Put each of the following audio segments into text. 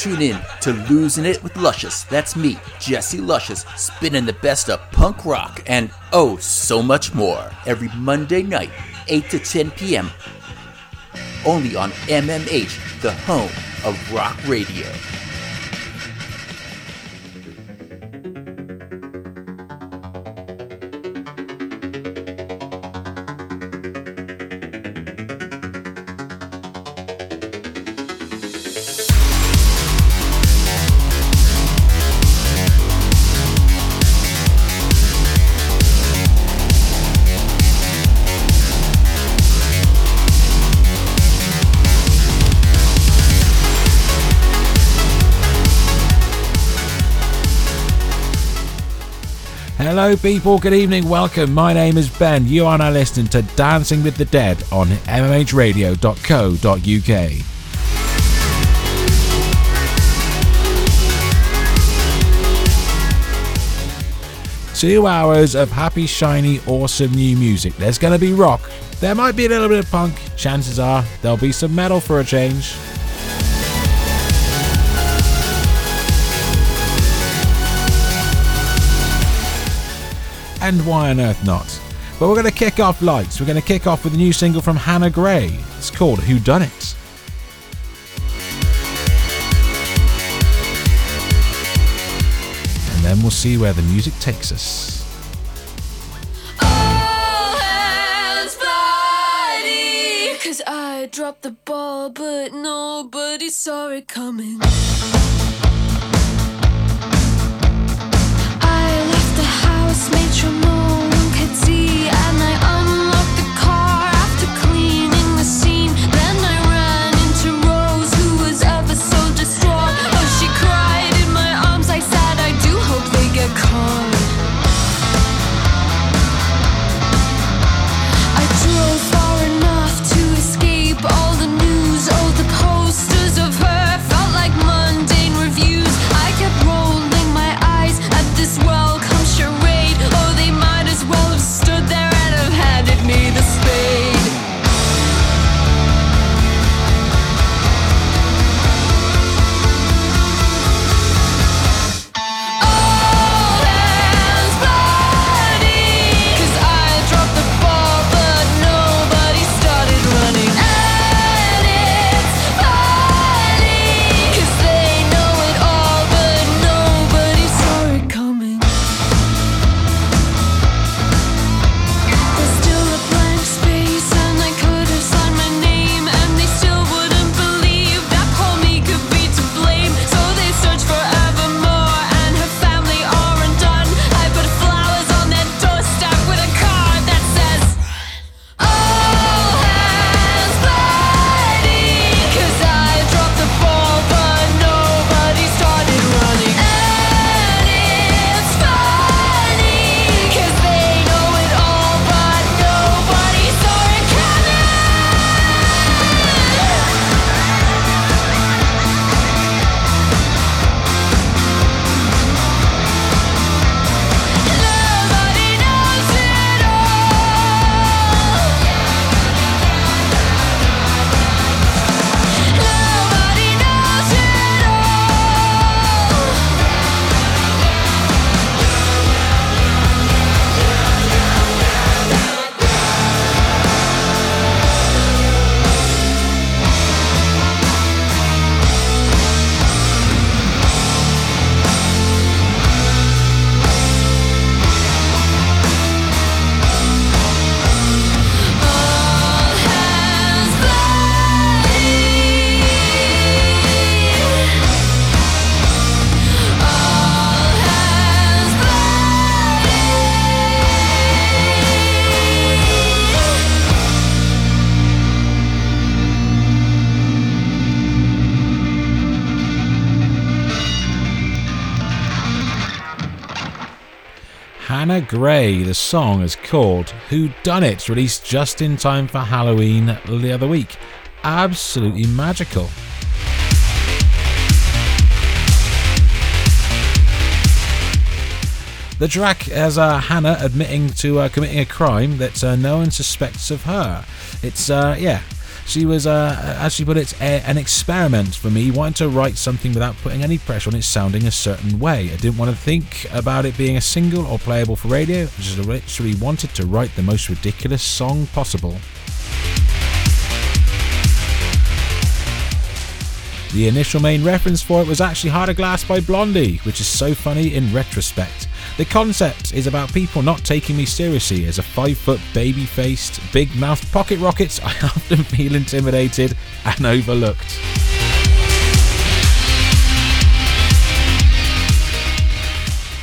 Tune in to Losing It with Luscious. That's me, Jesse Luscious, spinning the best of punk rock and oh, so much more every Monday night, 8 to 10 p.m. Only on MMH, the home of rock radio. Hello, people. Good evening. Welcome. My name is Ben. You are now listening to Dancing with the Dead on mmhradio.co.uk. Two hours of happy, shiny, awesome new music. There's going to be rock. There might be a little bit of punk. Chances are there'll be some metal for a change. And why on earth not? But we're going to kick off lights. We're going to kick off with a new single from Hannah Grae. It's called Who Dunnit. And then we'll see where the music takes us. I dropped the ball, but nobody saw it coming. Hannah Grae. The song is called Who Dunnit, released just in time for Halloween the other week. Absolutely magical. The track has uh, Hannah admitting to uh, committing a crime that uh, no one suspects of her. It's, uh, yeah, She was, uh, as she put it, a, an experiment for me, wanting to write something without putting any pressure on it sounding a certain way. I didn't want to think about it being a single or playable for radio, I just literally wanted to write the most ridiculous song possible. The initial main reference for it was actually of Glass by Blondie, which is so funny in retrospect. The concept is about people not taking me seriously as a five foot baby faced, big mouthed pocket rocket. I often feel intimidated and overlooked.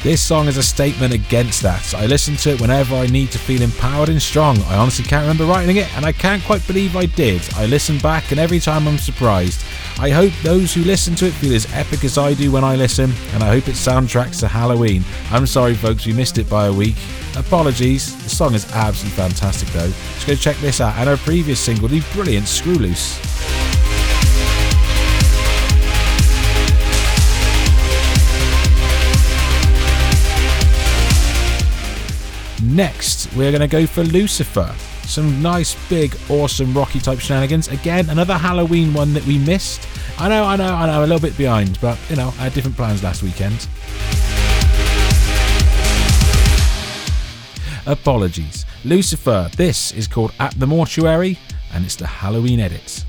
This song is a statement against that. I listen to it whenever I need to feel empowered and strong. I honestly can't remember writing it, and I can't quite believe I did. I listen back, and every time I'm surprised. I hope those who listen to it feel as epic as I do when I listen, and I hope it soundtracks to Halloween. I'm sorry, folks, we missed it by a week. Apologies. The song is absolutely fantastic, though. Just go check this out and our previous single, the brilliant Screw Loose. Next, we're going to go for Lucifer. Some nice, big, awesome, rocky type shenanigans. Again, another Halloween one that we missed. I know, I know, I know, a little bit behind, but you know, I had different plans last weekend. Apologies. Lucifer, this is called At the Mortuary, and it's the Halloween edit.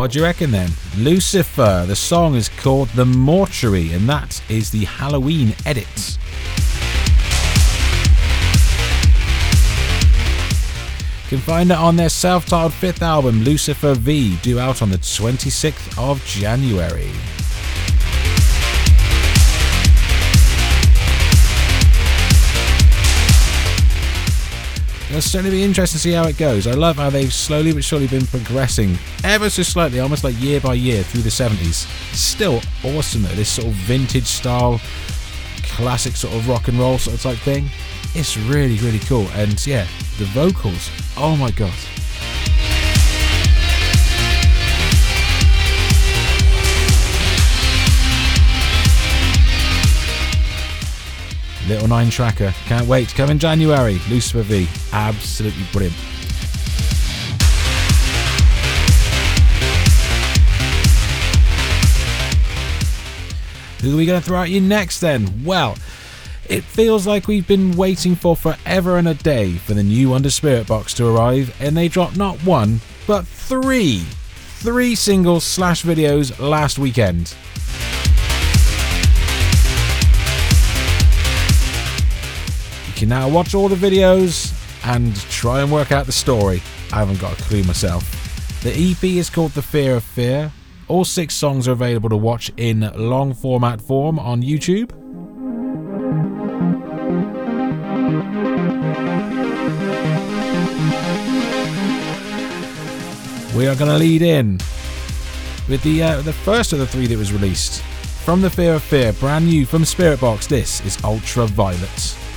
What do you reckon then? Lucifer, the song is called The Mortuary, and that is the Halloween edit. You can find it on their self titled fifth album, Lucifer V, due out on the 26th of January. It'll certainly be interesting to see how it goes. I love how they've slowly but surely been progressing ever so slightly, almost like year by year through the 70s. Still awesome at this sort of vintage style, classic sort of rock and roll sort of type thing. It's really, really cool. And yeah, the vocals, oh my god. Little Nine tracker. Can't wait to come in January. Lucifer V. Absolutely brilliant. Who are we going to throw at you next then? Well, it feels like we've been waiting for forever and a day for the new Under Spiritbox to arrive, and they dropped not one, but three. Three singles slash videos last weekend. Can now watch all the videos and try and work out the story. I haven't got a clue myself. The EP is called The Fear of Fear. All six songs are available to watch in long format form on YouTube. we are going to lead in with the uh, the first of the three that was released from the Fear of Fear, brand new from Spiritbox. This is Ultraviolet.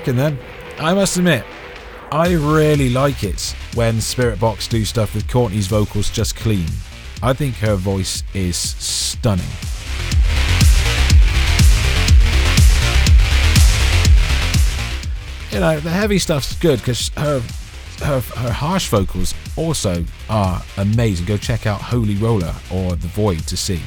Reckon then? I must admit, I really like it when Spiritbox do stuff with Courtney's vocals just clean. I think her voice is stunning. You know, the heavy stuff's good because her, her her harsh vocals also are amazing. Go check out Holy Roller or The Void to see.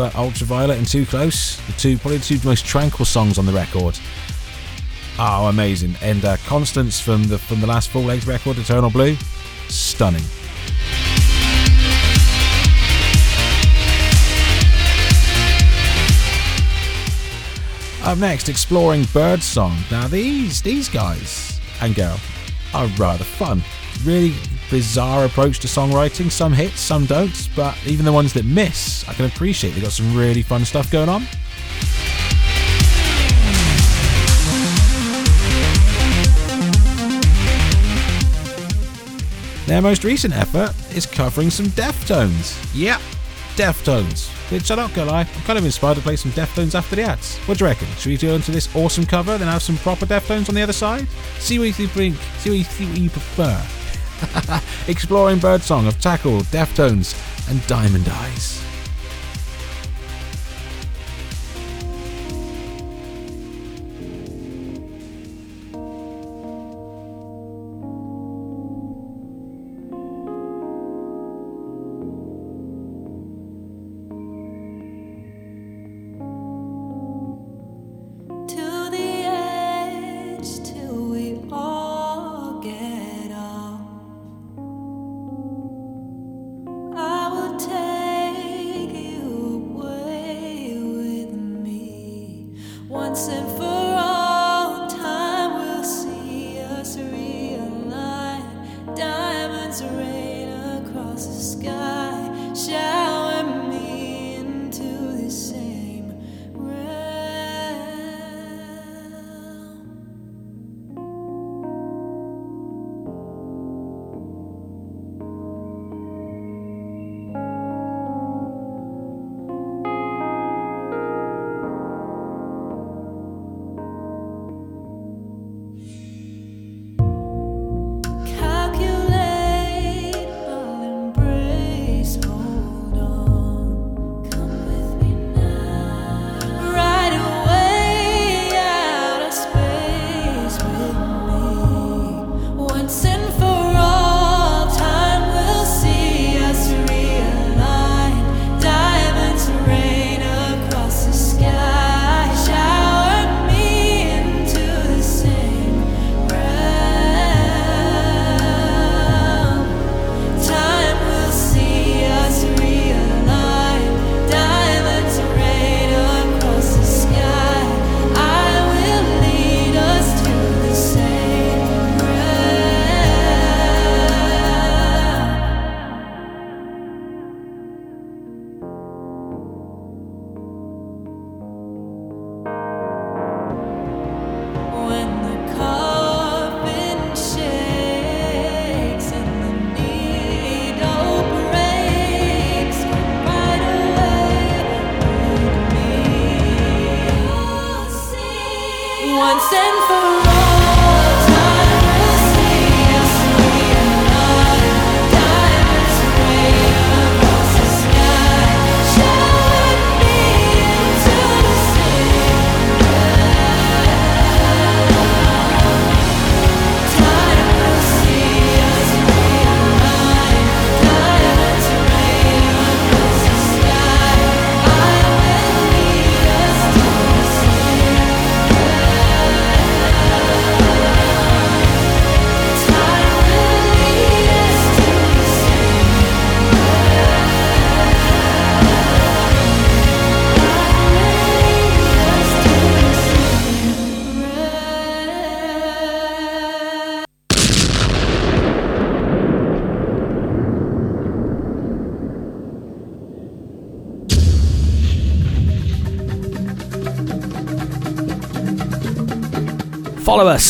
But Ultraviolet and Too Close, the two probably the two most tranquil songs on the record. Oh, amazing! And uh, Constance from the from the last full Legs record, Eternal Blue, stunning. Up next, exploring Birdsong. Now these these guys and girl are rather fun. Really bizarre approach to songwriting. Some hits, some don't, but even the ones that miss, can appreciate. They got some really fun stuff going on. Their most recent effort is covering some Deftones. Yep, Deftones. Which I'm not gonna lie, I'm kind of inspired to play some Deftones after the ads. What do you reckon? Should we go into this awesome cover, then have some proper Deftones on the other side? See what you think. See what you, see what you prefer. Exploring Birdsong of Tackle, Deftones, and Diamond Eyes.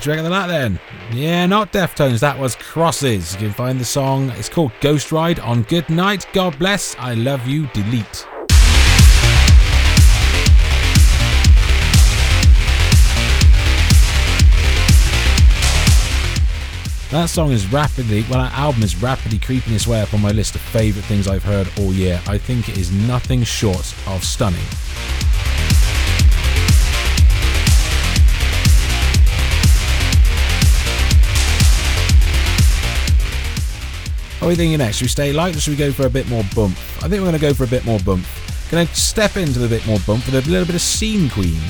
What do you reckon of that then? Yeah, not Deftones, that was Crosses. You can find the song, it's called Ghost Ride on Good Night, God Bless, I Love You, Delete. That song is rapidly, well, that album is rapidly creeping its way up on my list of favourite things I've heard all year. I think it is nothing short of stunning. What are we thinking next? Should we stay light or should we go for a bit more bump? I think we're going to go for a bit more bump. Going to step into the bit more bump with a little bit of Scene Queen?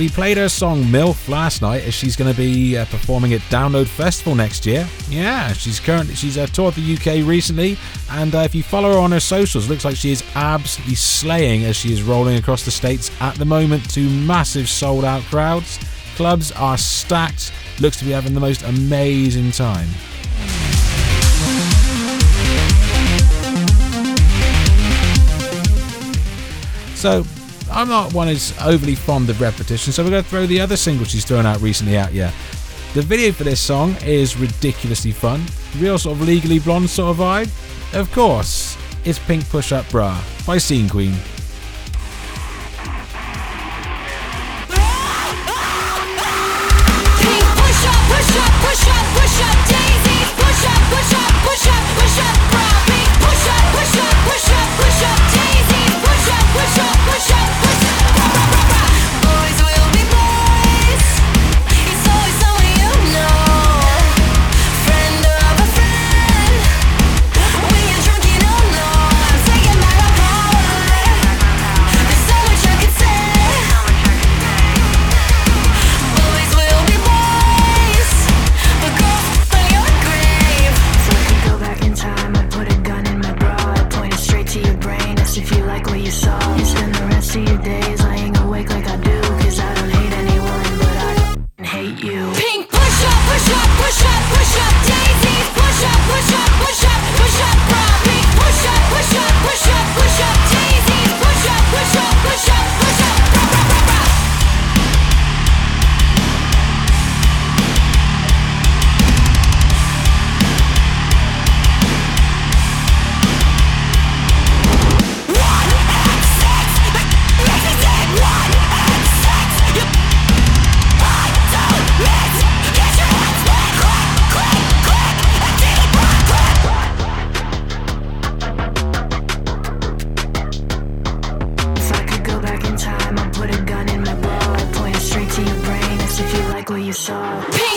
We played her song MILF last night as she's going to be uh, performing at Download Festival next year. Yeah, she's currently she's uh, toured the UK recently, and uh, if you follow her on her socials, looks like she is absolutely slaying as she is rolling across the states at the moment to massive sold out crowds. Clubs are stacked. Looks to be having the most amazing time. So I'm not one who's overly fond of repetition, so we're going to throw the other single she's thrown out recently at you. The video for this song is ridiculously fun, real sort of legally blonde sort of vibe. Of course, it's Pink Push Up Bra by Scene Queen. shut shot.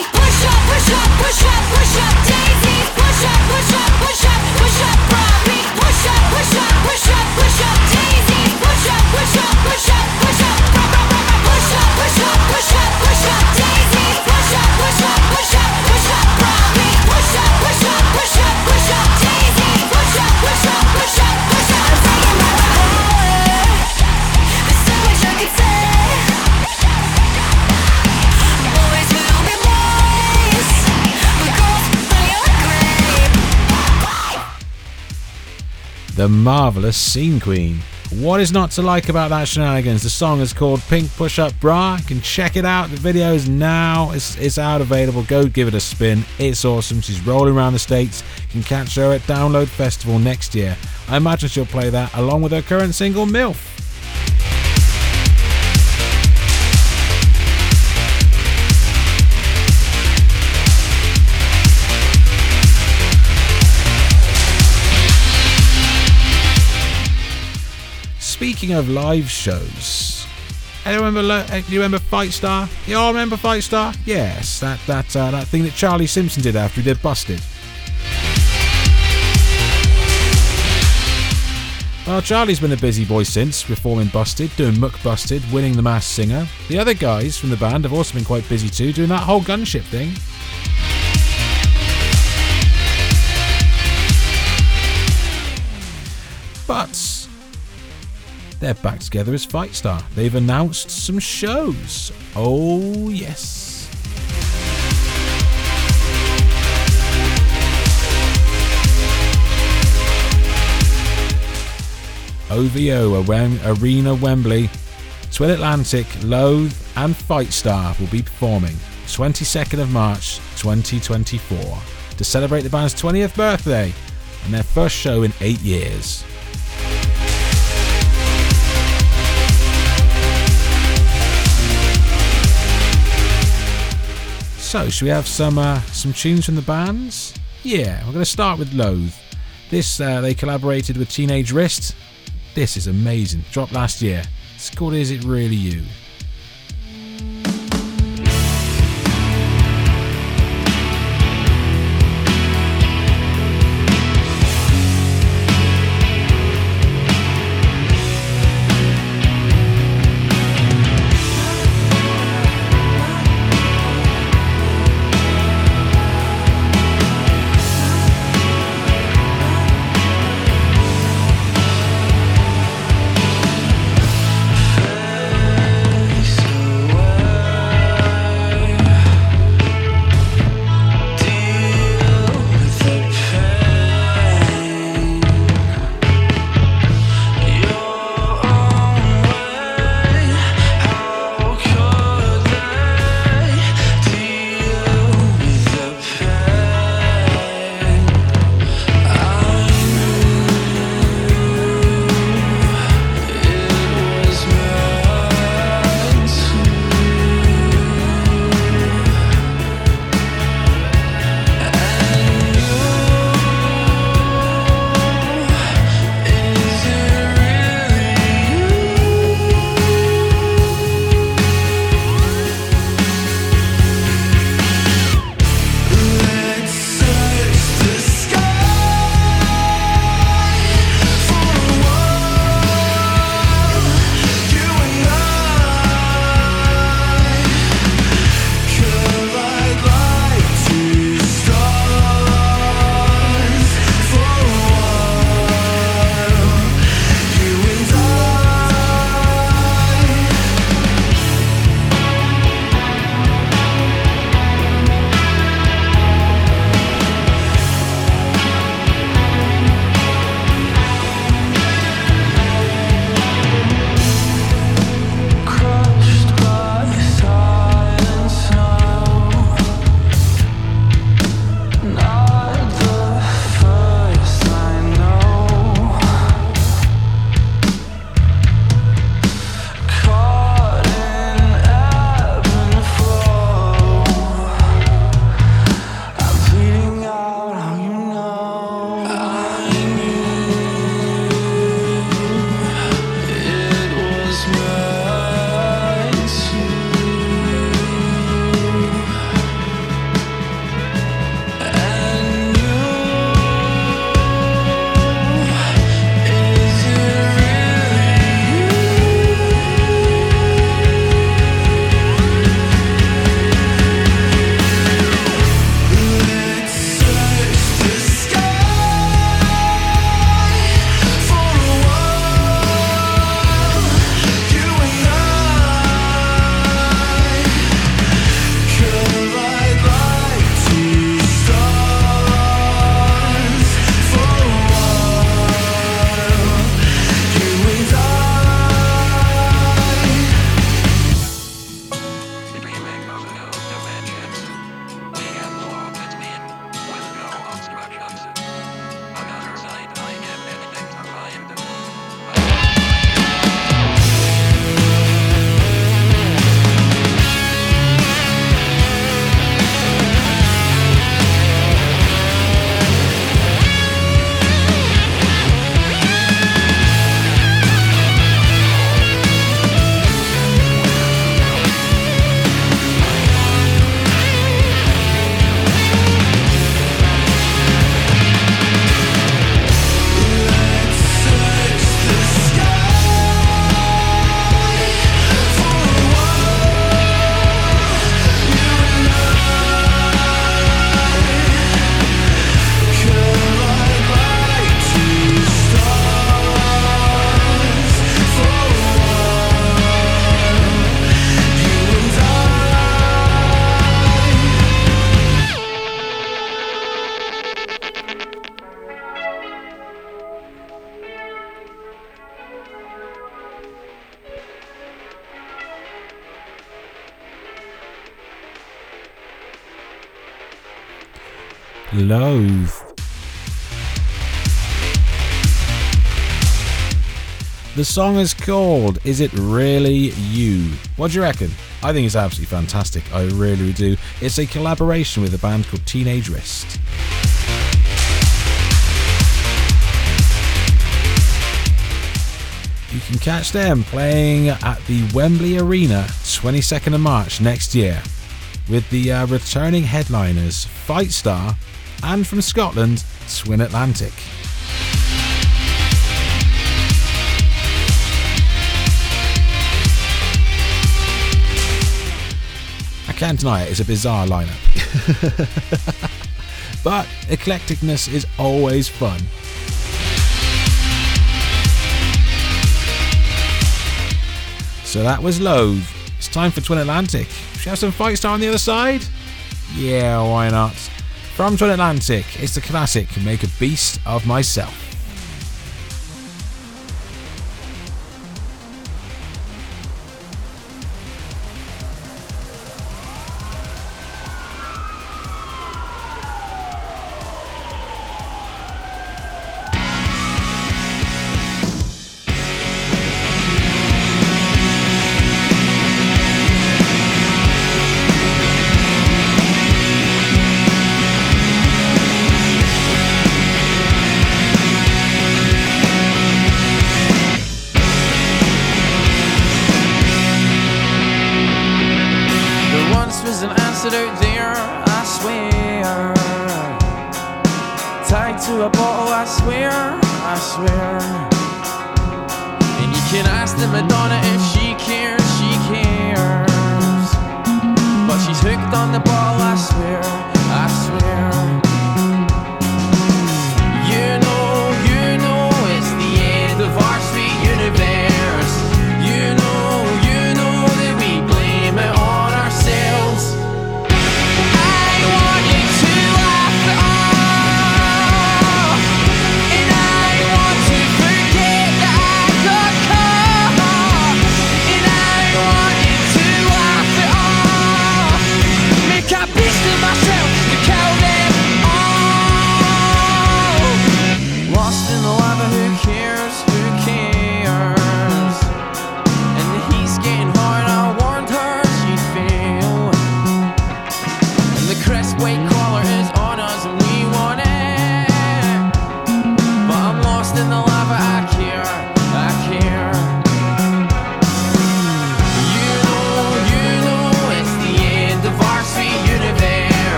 The marvellous Scene Queen. What is not to like about that shenanigans? The song is called Pink Push Up Bra. You can check it out. The video is now it's, it's out available. Go give it a spin. It's awesome. She's rolling around the states. You can catch her at Download Festival next year. I imagine she'll play that along with her current single MILF. Speaking of live shows, I remember. Uh, do you remember Fightstar? You all remember Fightstar? Yes, that that uh, that thing that Charlie Simpson did after he did Busted. Well, Charlie's been a busy boy since, reforming Busted, doing McBusted, winning the Masked Singer. The other guys from the band have also been quite busy too, doing that whole gunship thing. But they're back together as Fightstar. They've announced some shows. Oh, yes. OVO Arena Wembley, Twin Atlantic, Loathe, and Fightstar will be performing 22nd of March 2024 to celebrate the band's 20th birthday and their first show in eight years. So, should we have some uh, some tunes from the bands? Yeah, we're going to start with Loathe. This uh, they collaborated with Teenage Wrist. This is amazing. Dropped last year. It's called Is It Really You? The song is called Is It Really You? What do you reckon? I think it's absolutely fantastic. I really do. It's a collaboration with a band called Teenage Wrist. You can catch them playing at the Wembley Arena 22nd of March next year with the uh, returning headliners Fightstar and from Scotland, Twin Atlantic. I can't deny it, it's a bizarre lineup. but eclecticness is always fun. So that was Loathe. It's time for Twin Atlantic. Should we have some Fightstar on the other side? Yeah, why not? From Twin Atlantic, it's the classic Make a Beast of Myself.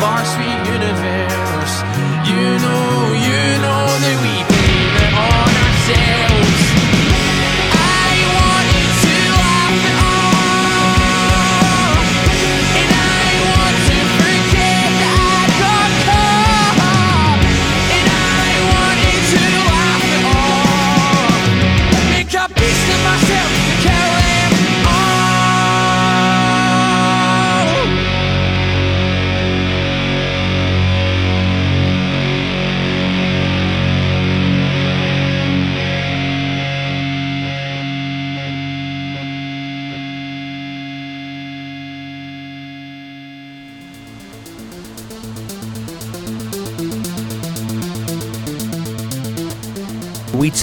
End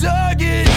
Target.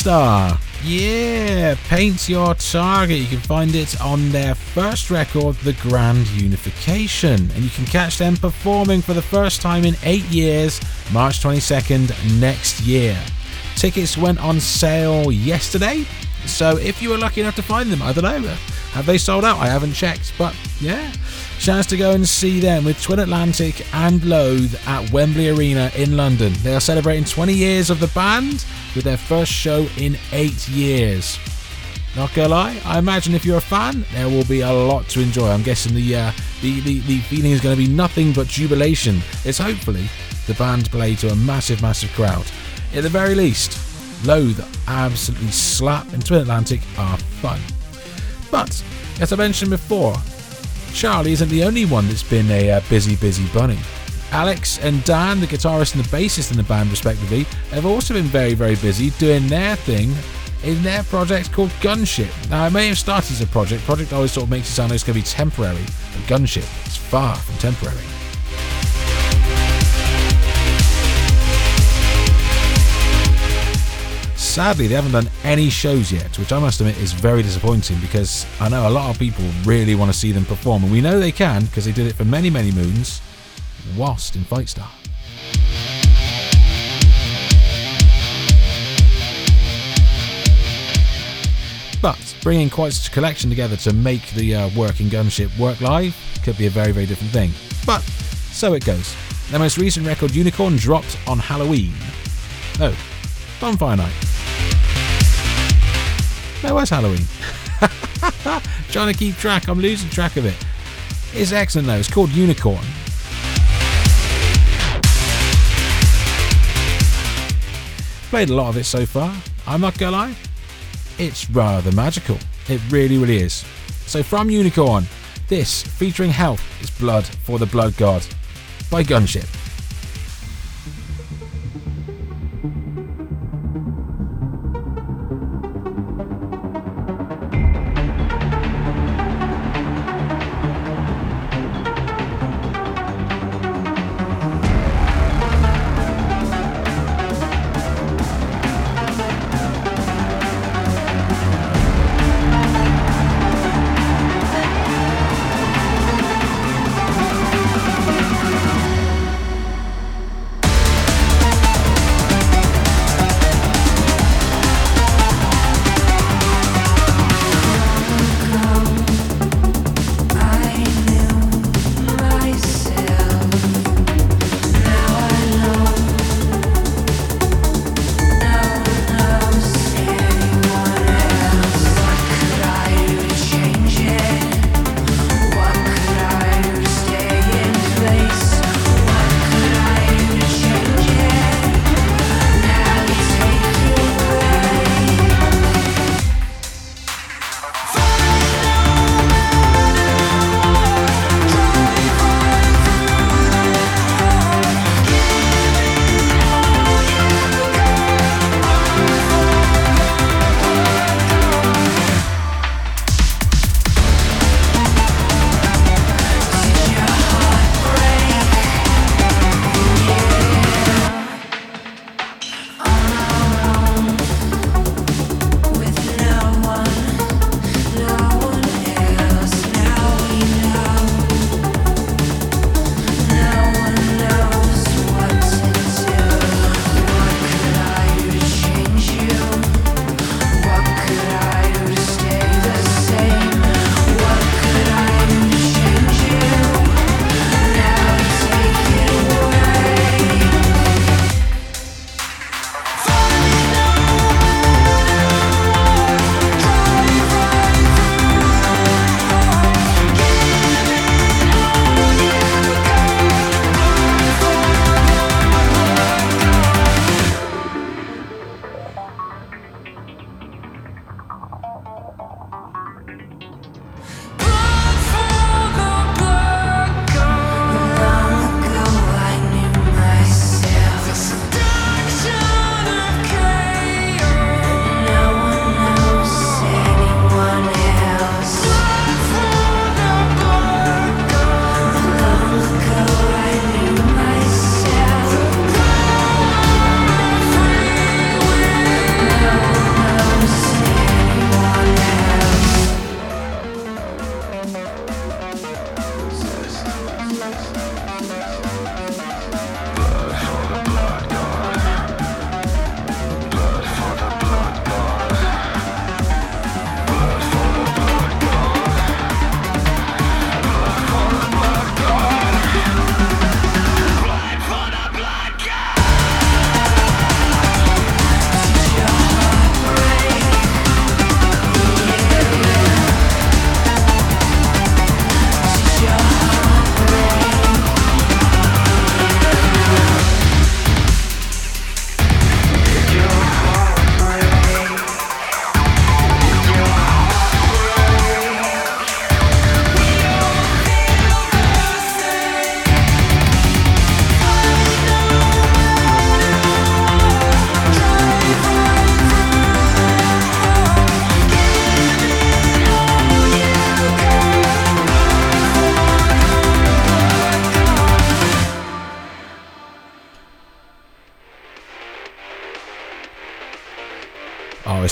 Star. Yeah, paint your target. You can find it on their first record, The Grand Unification, and you can catch them performing for the first time in eight years, March 22nd next year. Tickets went on sale yesterday, so if you were lucky enough to find them, I don't know, have they sold out? I haven't checked, but yeah. Chance to go and see them with Twin Atlantic and Loathe at Wembley Arena in London. They are celebrating 20 years of the band with their first show in eight years. Not gonna lie, I imagine if you're a fan, there will be a lot to enjoy. I'm guessing the uh, the, the the feeling is going to be nothing but jubilation. It's hopefully the band play to a massive, massive crowd. At the very least, Loathe absolutely slap and Twin Atlantic are fun. But as I mentioned before, Charlie isn't the only one that's been a uh, busy, busy bunny. Alex and Dan, the guitarist and the bassist in the band, respectively, have also been very, very busy doing their thing in their project called Gunship. Now, it may have started as a project. Project always sort of makes it sound like it's going to be temporary, but Gunship is far from temporary. Sadly, they haven't done any shows yet, which I must admit is very disappointing because I know a lot of people really want to see them perform, and we know they can because they did it for many, many moons whilst in Fightstar. But bringing quite such a collection together to make the uh, working gunship work live could be a very, very different thing. But so it goes. Their most recent record, Unicorn, dropped on Halloween. Oh, Bonfire Night. No, was Halloween. Trying to keep track, I'm losing track of it. It's excellent though, it's called Unicorn. Played a lot of it so far. I'm not gonna lie, it's rather magical. It really, really is. So from Unicorn, this featuring Health is Blood for the Blood God by Gunship.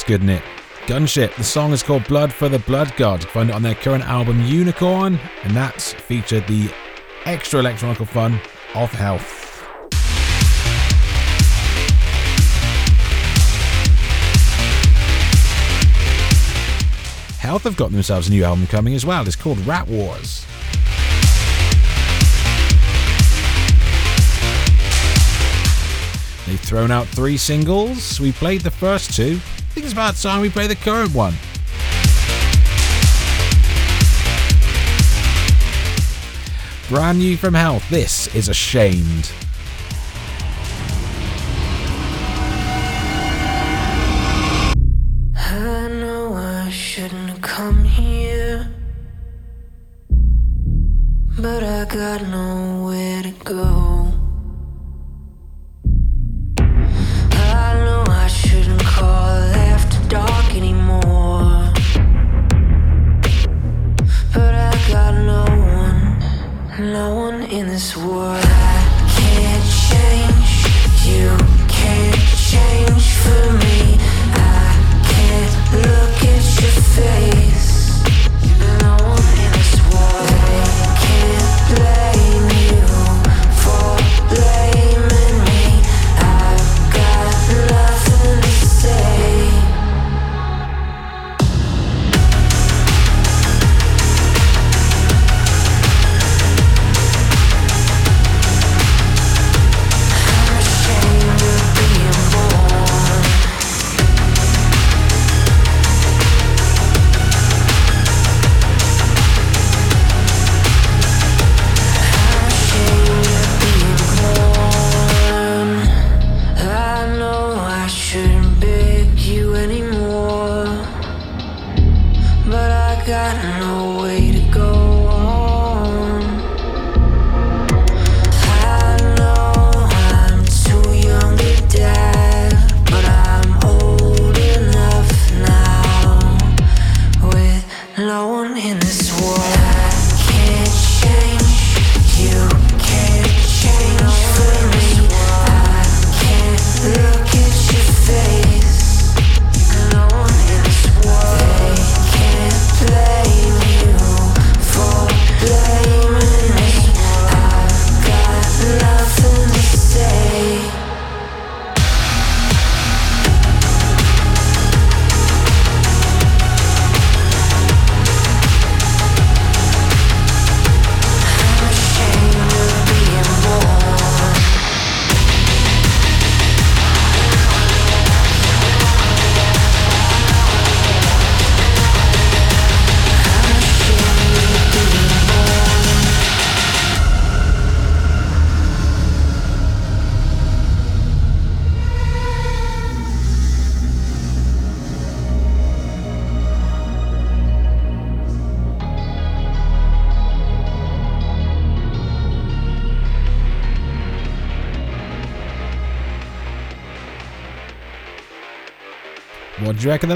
Good, isn't it? Gunship. The song is called Blood for the Blood God. You can find it on their current album Unicorn, and that's featured the extra electronical fun of health. Health have got themselves a new album coming as well. It's called Rat Wars. They've thrown out three singles. We played the first two. Think it's about time we play the current one. Brand new from Health. This is Ashamed.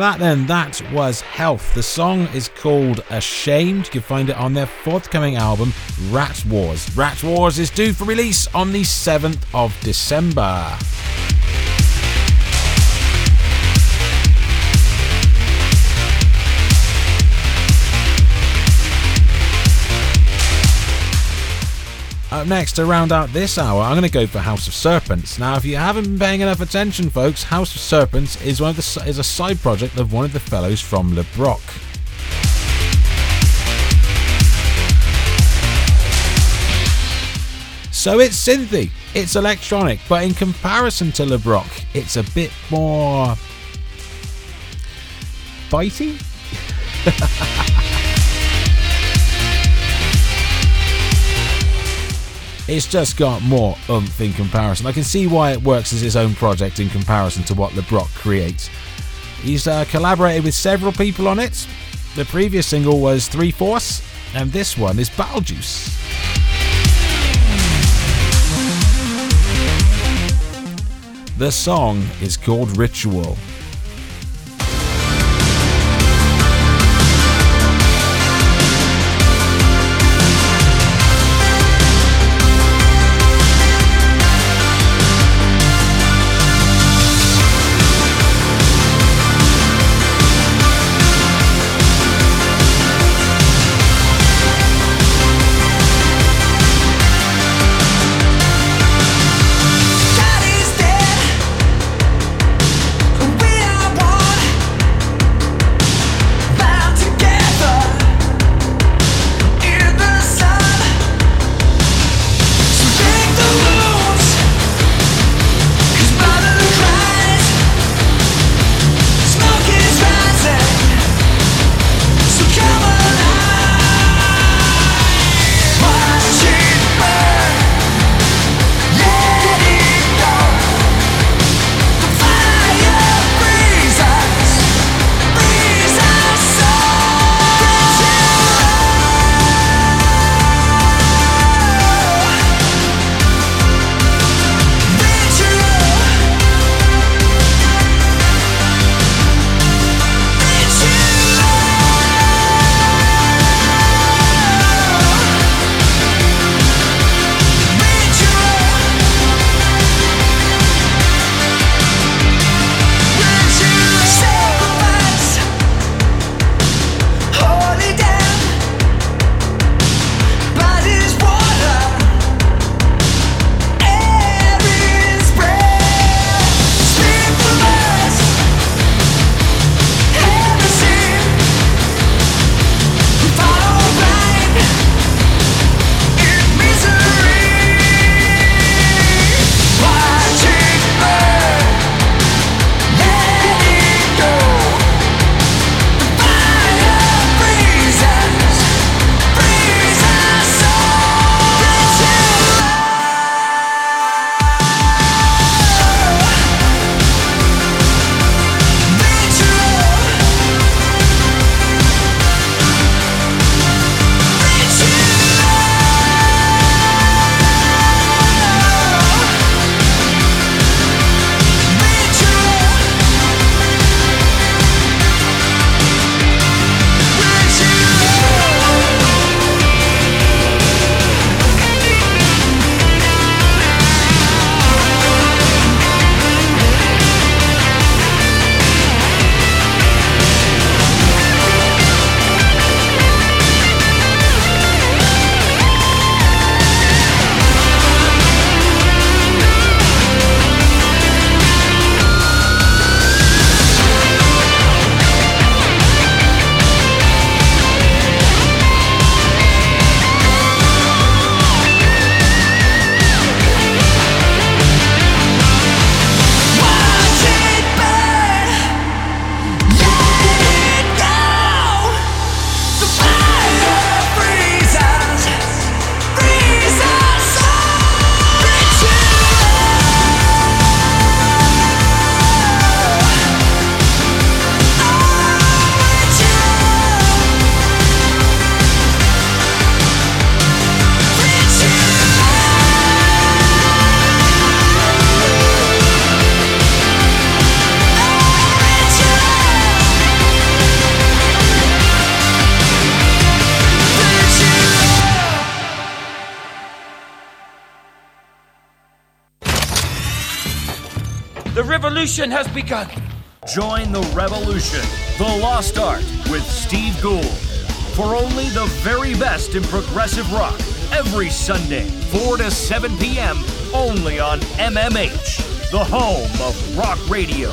That then? That was Health. The song is called Ashamed. You can find it on their forthcoming album, Rat Wars. Rat Wars is due for release on the 7th of December. Up next, to round out this hour, I'm going to go for House of Serpents. Now, if you haven't been paying enough attention, folks, House of Serpents is one of the is a side project of one of the fellows from Le Broc. So it's synthy, it's electronic, but in comparison to LeBrock, it's a bit more bitey. It's just got more oomph in comparison. I can see why it works as its own project in comparison to what LeBrock creates. He's uh, collaborated with several people on it. The previous single was Three Force, and this one is Battlejuice. The song is called Ritual. Revolution has begun. Join the revolution, The Lost Art, with Steve Gould. For only the very best in progressive rock, every Sunday, 4 to 7 p.m., only on MMH, the home of rock radio.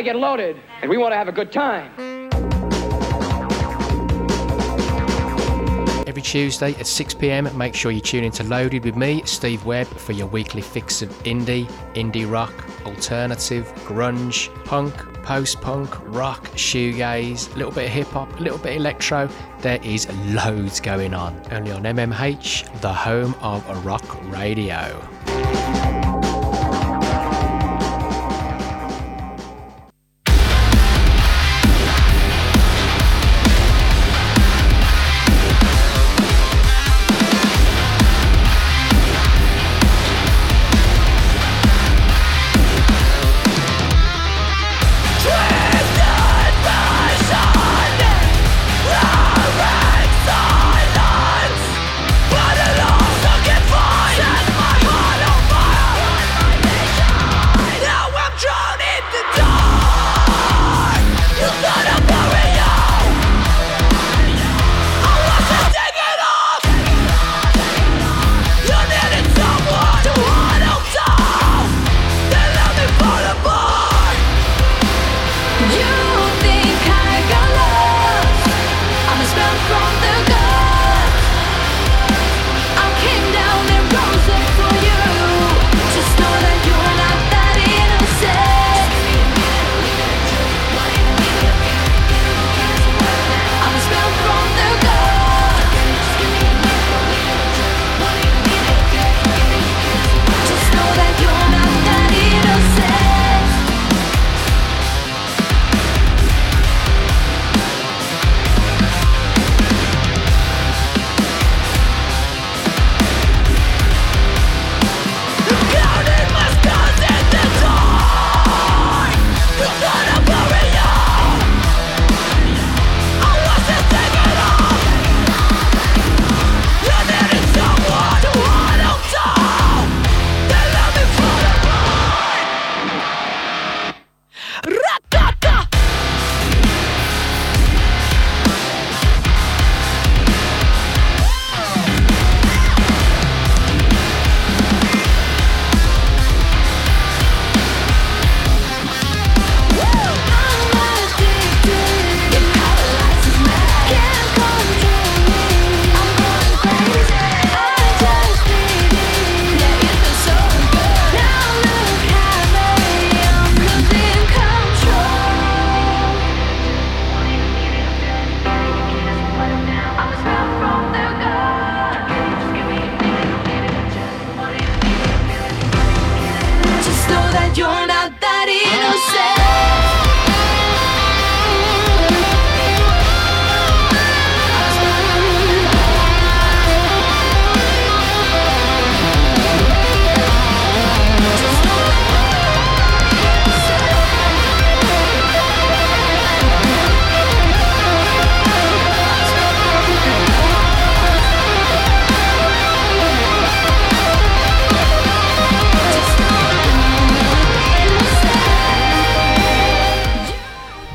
To get loaded, and we want to have a good time. Every Tuesday at 6 pm, make sure you tune into Loaded with me, Steve Webb, for your weekly fix of indie, indie rock, alternative, grunge, punk, post punk, rock, shoegaze, a little bit of hip hop, a little bit electro. There is loads going on. Only on MMH, the home of rock radio.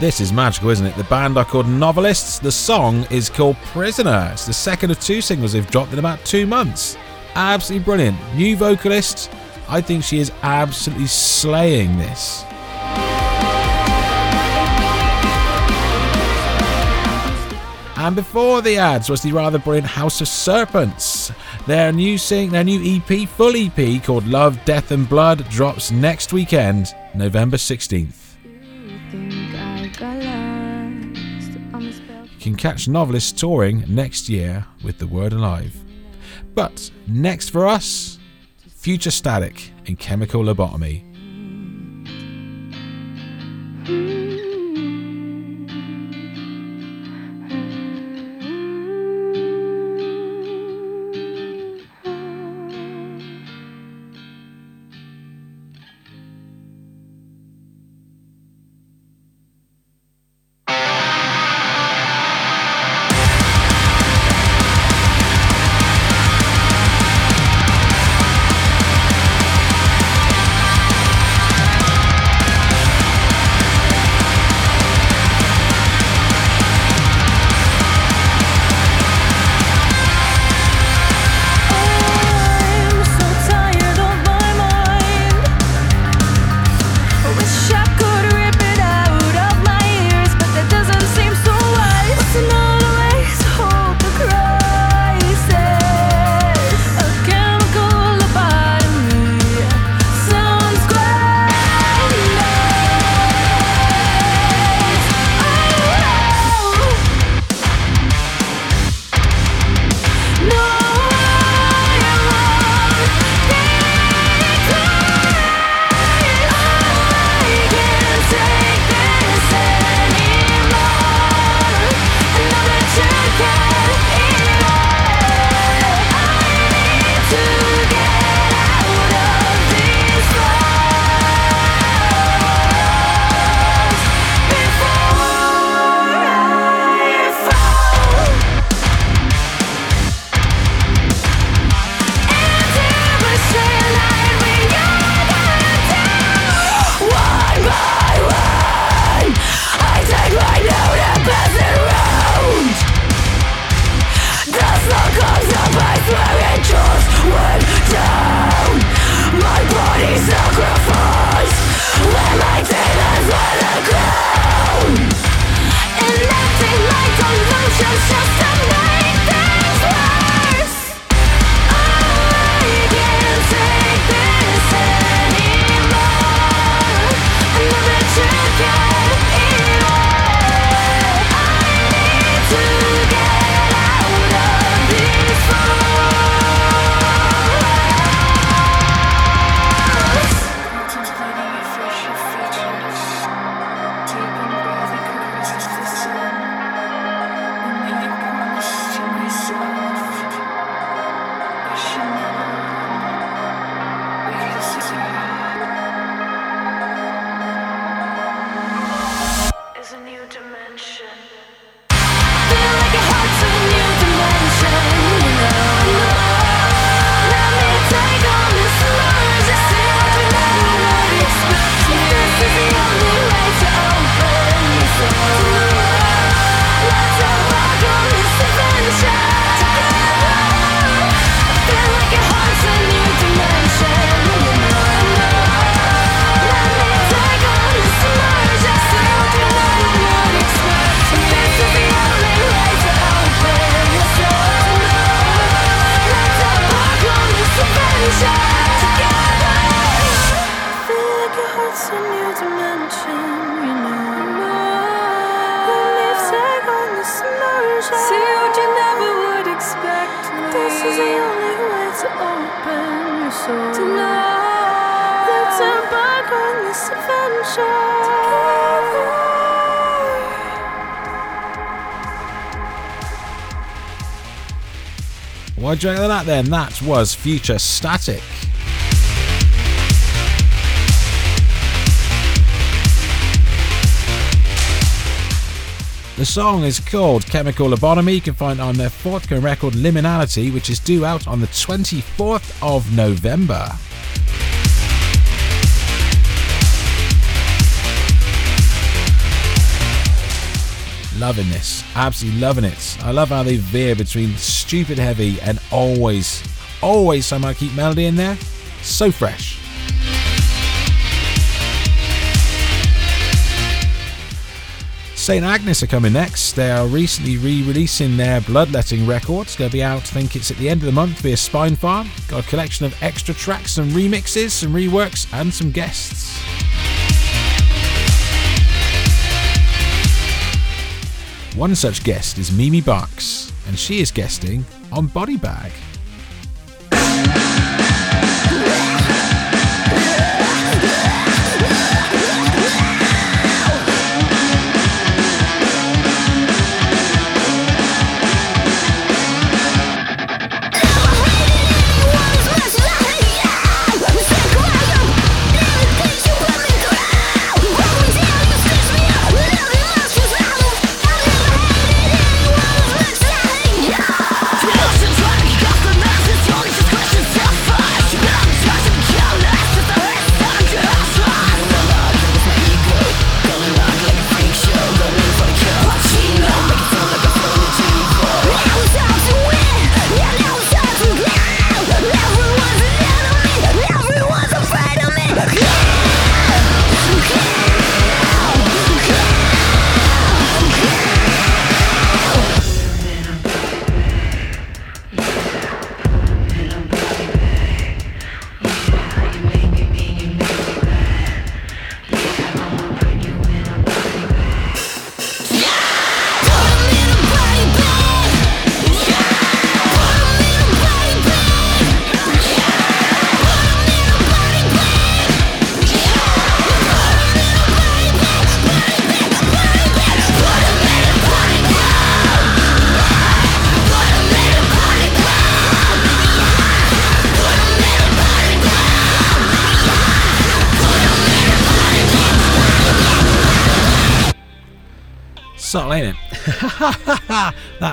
This is magical, isn't it? The band are called Novelists. The song is called Prisoner. It's the second of two singles they've dropped in about two months. Absolutely brilliant. New vocalist. I think she is absolutely slaying this. And before the ads was the rather brilliant House of Serpents. Their new sing, their new EP, full EP called Love, Death and Blood, drops next weekend, November 16th. Can catch novelists touring next year with The Word Alive. But next for us, Future Static in Chemical Lobotomy. Then? That was Future Static. The song is called Chemical Lobotomy. You can find on their forthcoming record Liminality, which is due out on the 24th of November. Loving this. Absolutely loving it. I love how they veer between stupid heavy and always, always somehow keep melody in there. So fresh. St. Agnes are coming next. They are recently re releasing their Bloodletting record. It's going to be out, I think it's at the end of the month via Spinefarm. Got a collection of extra tracks, some remixes, some reworks, and some guests. One such guest is Mimi Barks, and she is guesting on Body Bag.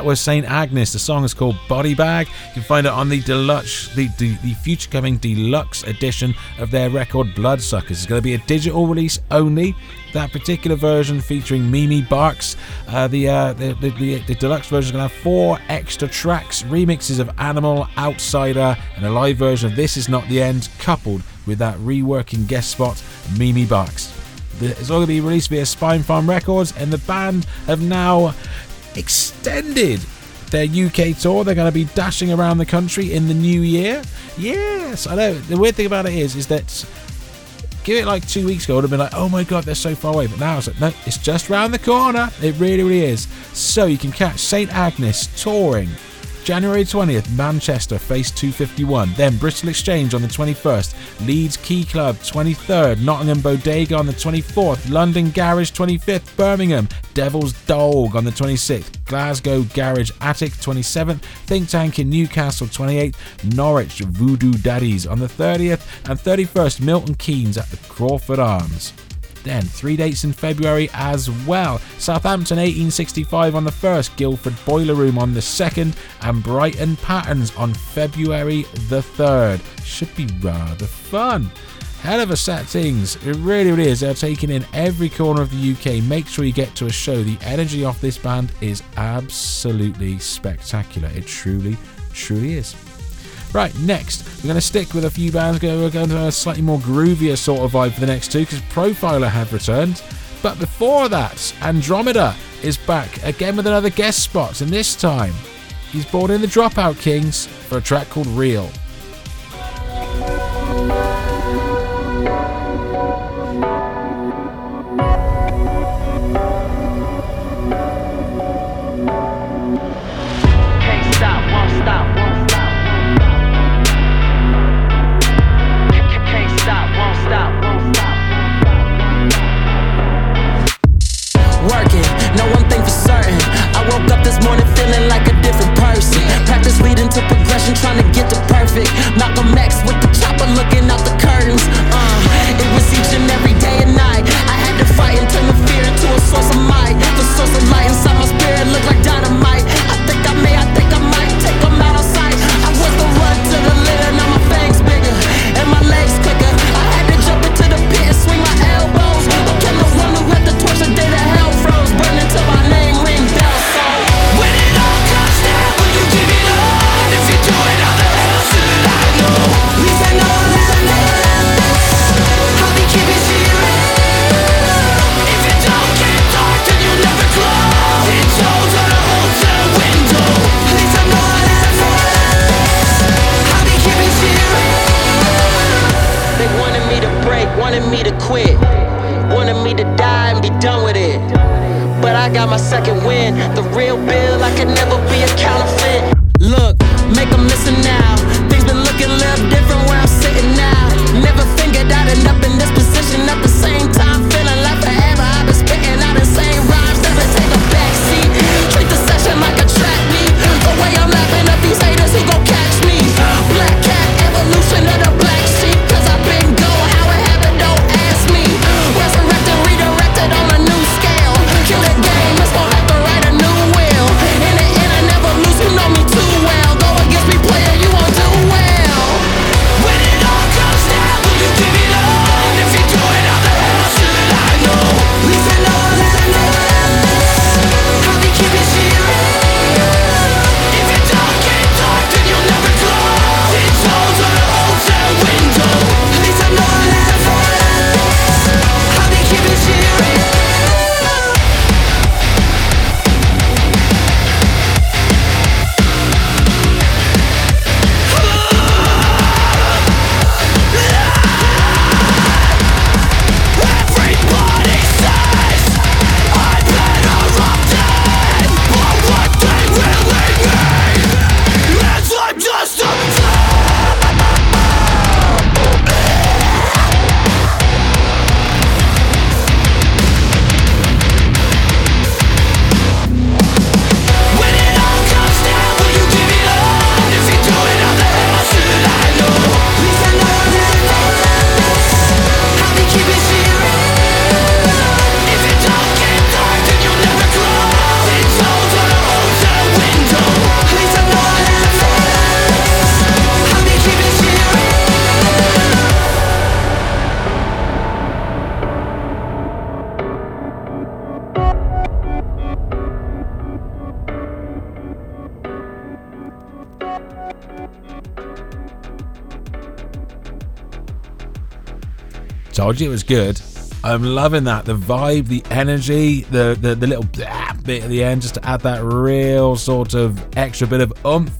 That was Saint Agnes. The song is called Body Bag. You can find it on the deluxe, the, the, the future coming deluxe edition of their record Bloodsuckers. It's going to be a digital release only. That particular version featuring Mimi Barks. Uh, the, uh, the, the, the the deluxe version is going to have four extra tracks, remixes of Animal, Outsider, and a live version of This Is Not the End, coupled with that reworking guest spot, Mimi Barks. It's all going to be released via Spinefarm Records, and the band have now extended their UK tour. They're going to be dashing around the country in the new year. Yes, I know. The weird thing about it is, is that give it like two weeks ago, I would have been like, oh my god, they're so far away. But now it's like, no, it's just round the corner. It really, really is. So you can catch St. Agnes touring January 20th, Manchester, FAC 251. Then Bristol Exchange on the 21st. Leeds Key Club, 23rd. Nottingham Bodega on the 24th. London Garage, 25th. Birmingham. Devil's Dog on the 26th. Glasgow Garage Attic, 27th. Think Tank in Newcastle, 28th. Norwich Voodoo Daddies on the 30th. And 31st, Milton Keynes at the Crawford Arms. Then, three dates in February as well. Southampton 1865 on the 1st, Guildford Boiler Room on the 2nd, and Brighton Patterns on February the 3rd. Should be rather fun. Hell of a set things. It really, really is. They're taking in every corner of the UK. Make sure you get to a show. The energy off this band is absolutely spectacular. It truly, truly is. Right, next, we're going to stick with a few bands. We're going to a slightly more groovier sort of vibe for the next two because Profiler have returned. But before that, Andromida is back again with another guest spot, and this time he's brought in the Dropout Kings for a track called Real. Feeling like a different person. Practice leading to progression, trying to get to perfect. Malcolm X with the chopper looking out the curtains. Uh, it was each and every it was good. I'm loving that. The vibe, the energy, the the, the little bit at the end, just to add that real sort of extra bit of oomph.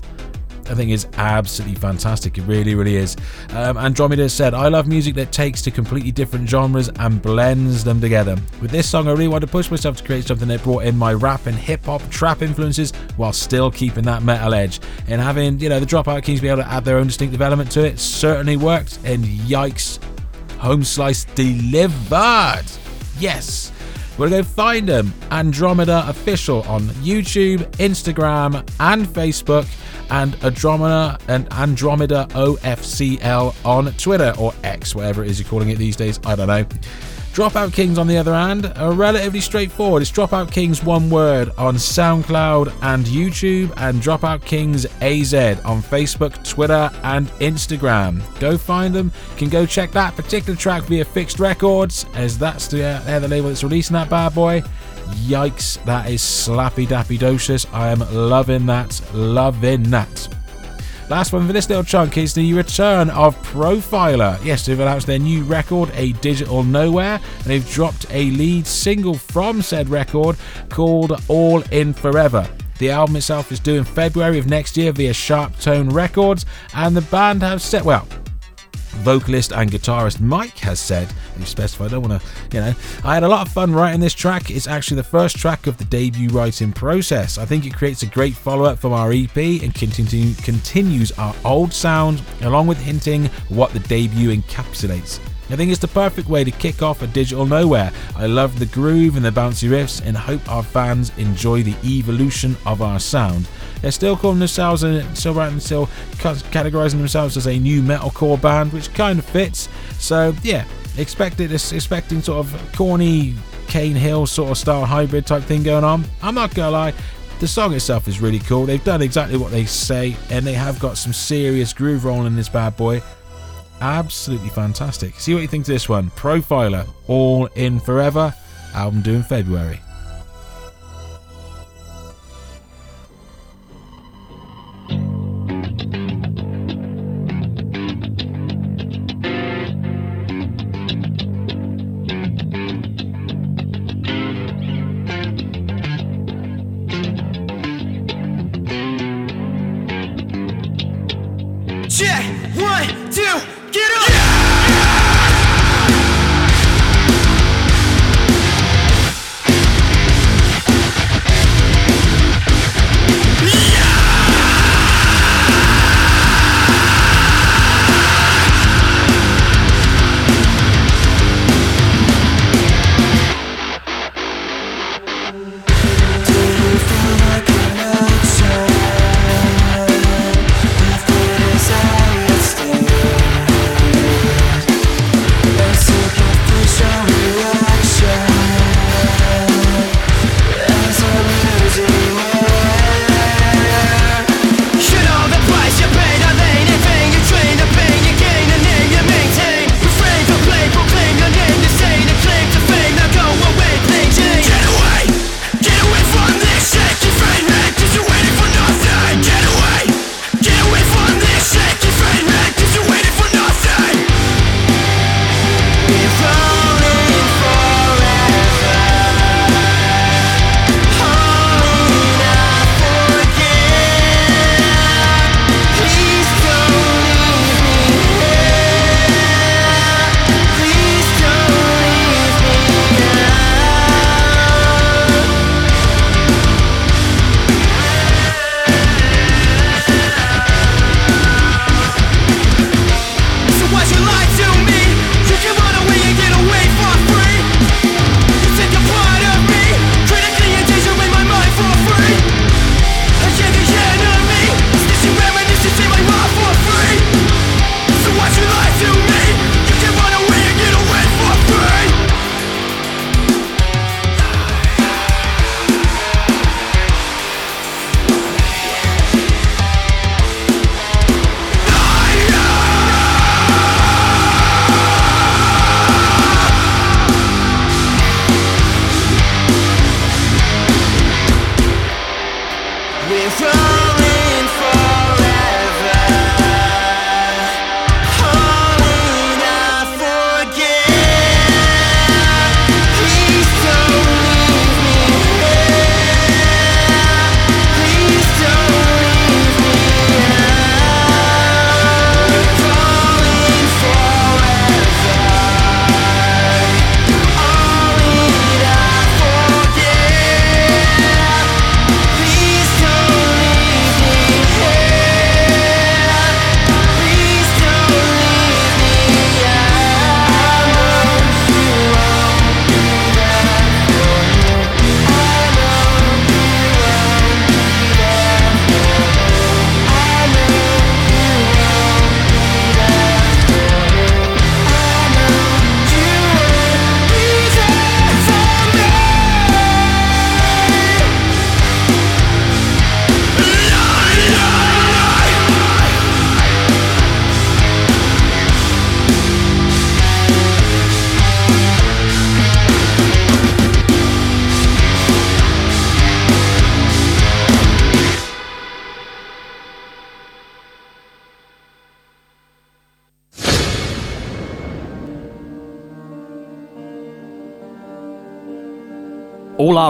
I think is absolutely fantastic. It really, really is. Um, Andromida said, I love music that takes to completely different genres and blends them together. With this song, I really wanted to push myself to create something that brought in my rap and hip hop trap influences while still keeping that metal edge. And having, you know, the Dropout Kings be able to add their own distinctive element to it certainly worked. And yikes, Home Slice delivered. Yes. We're to go find them. Andromida Official on YouTube, Instagram, and Facebook. And Andromida and Andromida OFCL on Twitter or X, whatever it is you're calling it these days. I don't know. Dropout Kings, on the other hand, are relatively straightforward. It's Dropout Kings one word on SoundCloud and YouTube, and Dropout Kings AZ on Facebook, Twitter, and Instagram. Go find them. You can go check that particular track via Fixed Records, as that's the, uh, the label that's releasing that bad boy. Yikes, that is slappy dappy docious. I am loving that, loving that. Last one for this little chunk is the return of Profiler. Yes, they've announced their new record, A Digital Nowhere, and they've dropped a lead single from said record called All In Forever. The album itself is due in February of next year via SharpTone Records, and the band have set, well, Vocalist and guitarist Mike has said, you specified, I don't want to, you know, I had a lot of fun writing this track. It's actually the first track of the debut writing process. I think it creates a great follow up from our EP and continue, continues our old sound, along with hinting what the debut encapsulates. I think it's the perfect way to kick off a digital nowhere. I love the groove and the bouncy riffs and hope our fans enjoy the evolution of our sound they're still calling themselves and still still categorizing themselves as a nu metalcore band, which kind of fits. So yeah, expected expecting sort of corny Cane Hill sort of style hybrid type thing going on. I'm not gonna lie, the song itself is really cool. They've done exactly what they say, and they have got some serious groove rolling in this bad boy. Absolutely fantastic. See what you think of this one. Profiler, All in Forever, album due in February.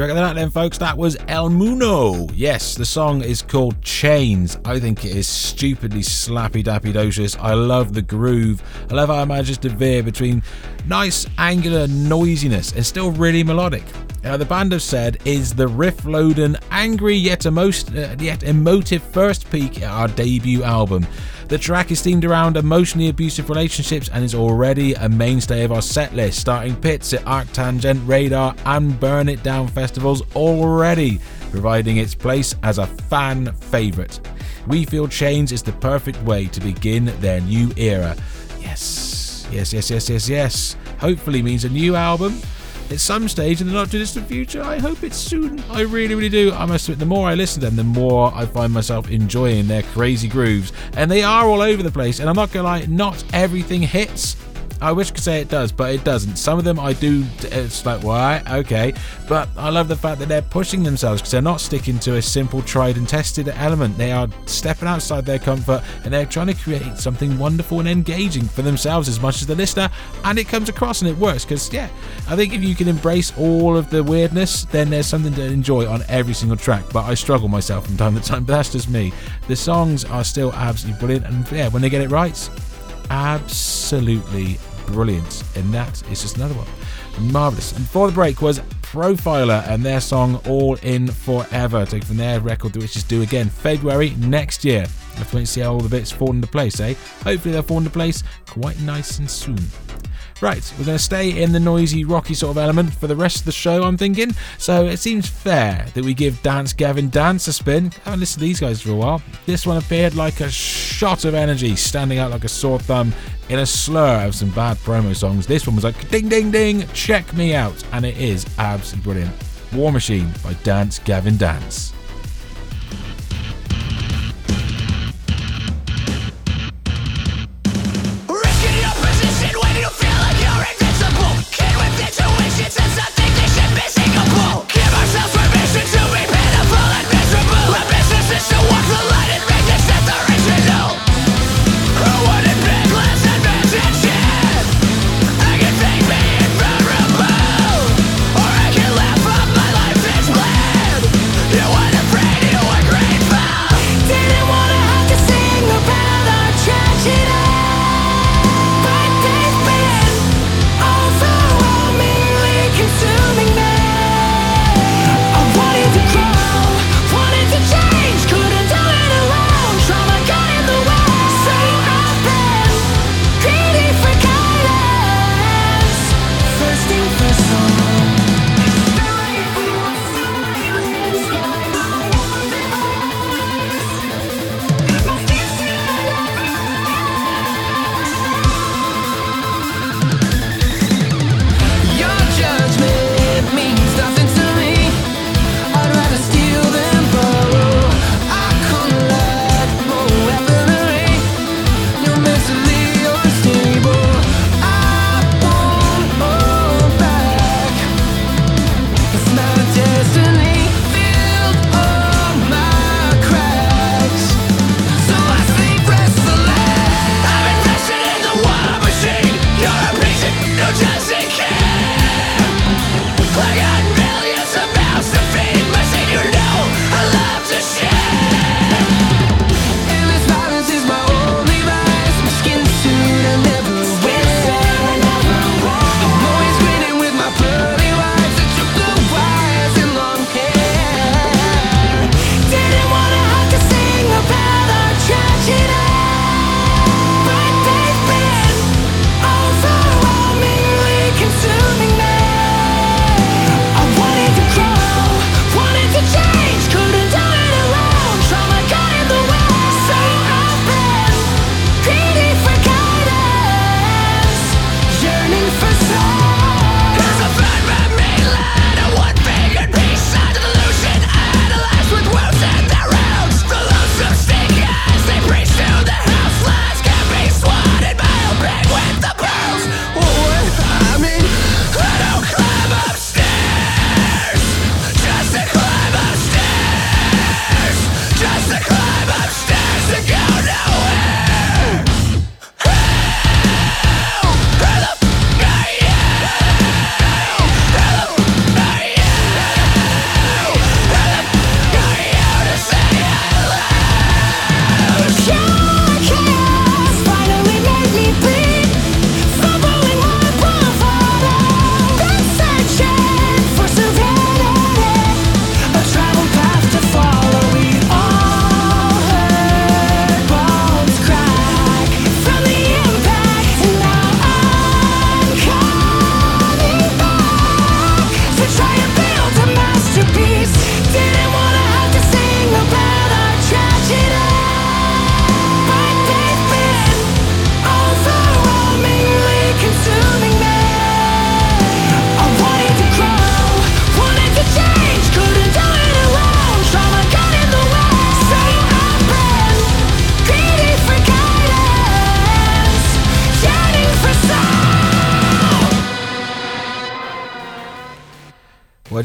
Do that then, folks? That was El Moono. Yes, the song is called Chains. I think it is stupidly slappy dappy docious. I love the groove. I love how it manages to veer between nice angular noisiness and still really melodic. Now, the band have said is the riff loading, angry yet, emo- uh, yet emotive first peak at our debut album. The track is themed around emotionally abusive relationships and is already a mainstay of our set list, starting pits at ArcTanGent, Radar, and Burn It Down festivals already, providing its place as a fan favourite. We feel Chains is the perfect way to begin their new era. Yes, yes, yes, yes, yes, yes. Hopefully means a new album at some stage in the not too distant future. I hope it's soon. I really, really do. I must admit, the more I listen to them, the more I find myself enjoying their crazy grooves. And they are all over the place. And I'm not gonna lie, not everything hits. I wish I could say it does, but it doesn't. Some of them I do. It's like, why? Okay. But I love the fact that they're pushing themselves because they're not sticking to a simple, tried and tested element. They are stepping outside their comfort and they're trying to create something wonderful and engaging for themselves as much as the listener. And it comes across and it works because, yeah, I think if you can embrace all of the weirdness, then there's something to enjoy on every single track. But I struggle myself from time to time, but that's just me. The songs are still absolutely brilliant. And yeah, when they get it right, absolutely brilliant. And that is just another one. Marvellous. And before the break was Profiler and their song All In Forever, taken from their record, which is due again February next year. To wait and see how all the bits fall into place, eh? Hopefully they'll fall into place quite nice and soon. Right, we're going to stay in the noisy, rocky sort of element for the rest of the show, I'm thinking. So it seems fair that we give Dance Gavin Dance a spin. haven't listened to these guys for a while. This one appeared like a shot of energy, standing out like a sore thumb in a slur of some bad promo songs. This one was like, ding, ding, ding, check me out. And it is absolutely brilliant. War Machine by Dance Gavin Dance.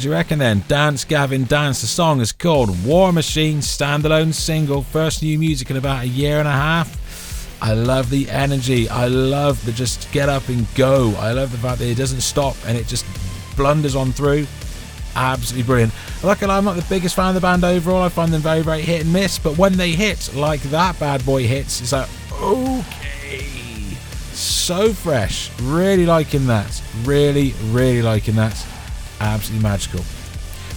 You reckon then? Dance Gavin Dance. The song is called War Machine, standalone single, first new music in about a year and a half. I love the energy. I love the just get up and go. I love the fact that it doesn't stop and it just blunders on through. Absolutely brilliant. Luckily, I'm not the biggest fan of the band overall. I find them very, very hit and miss. But when they hit, like that bad boy hits, it's like, okay. So fresh. Really liking that. Really, really liking that. Absolutely magical.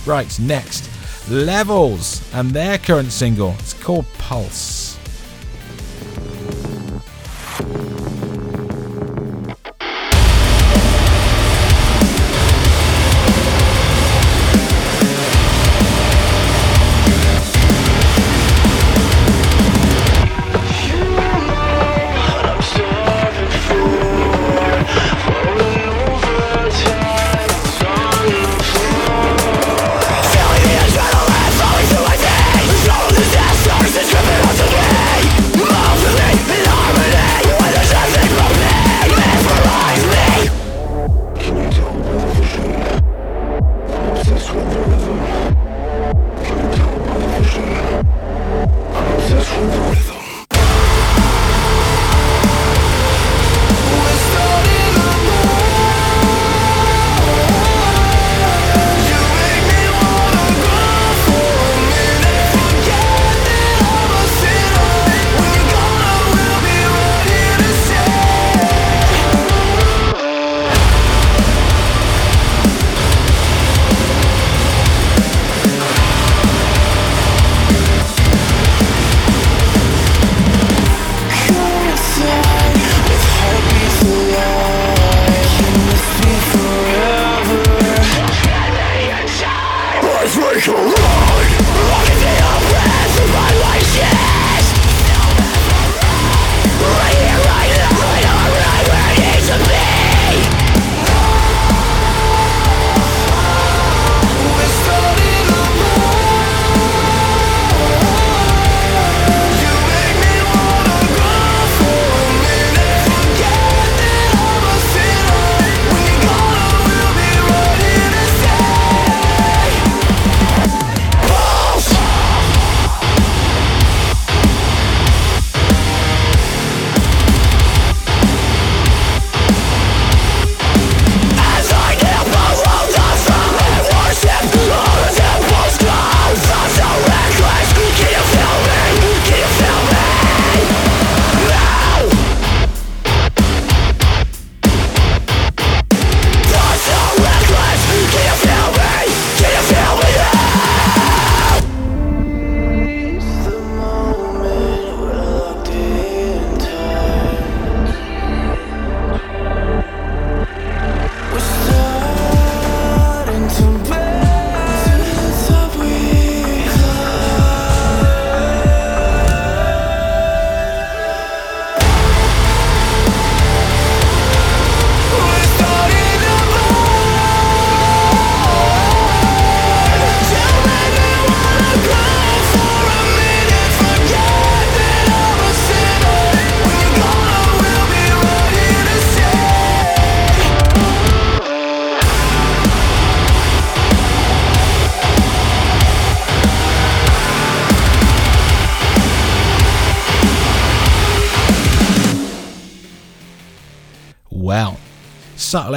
Right, next. Levels and their current single. It's called Pulse.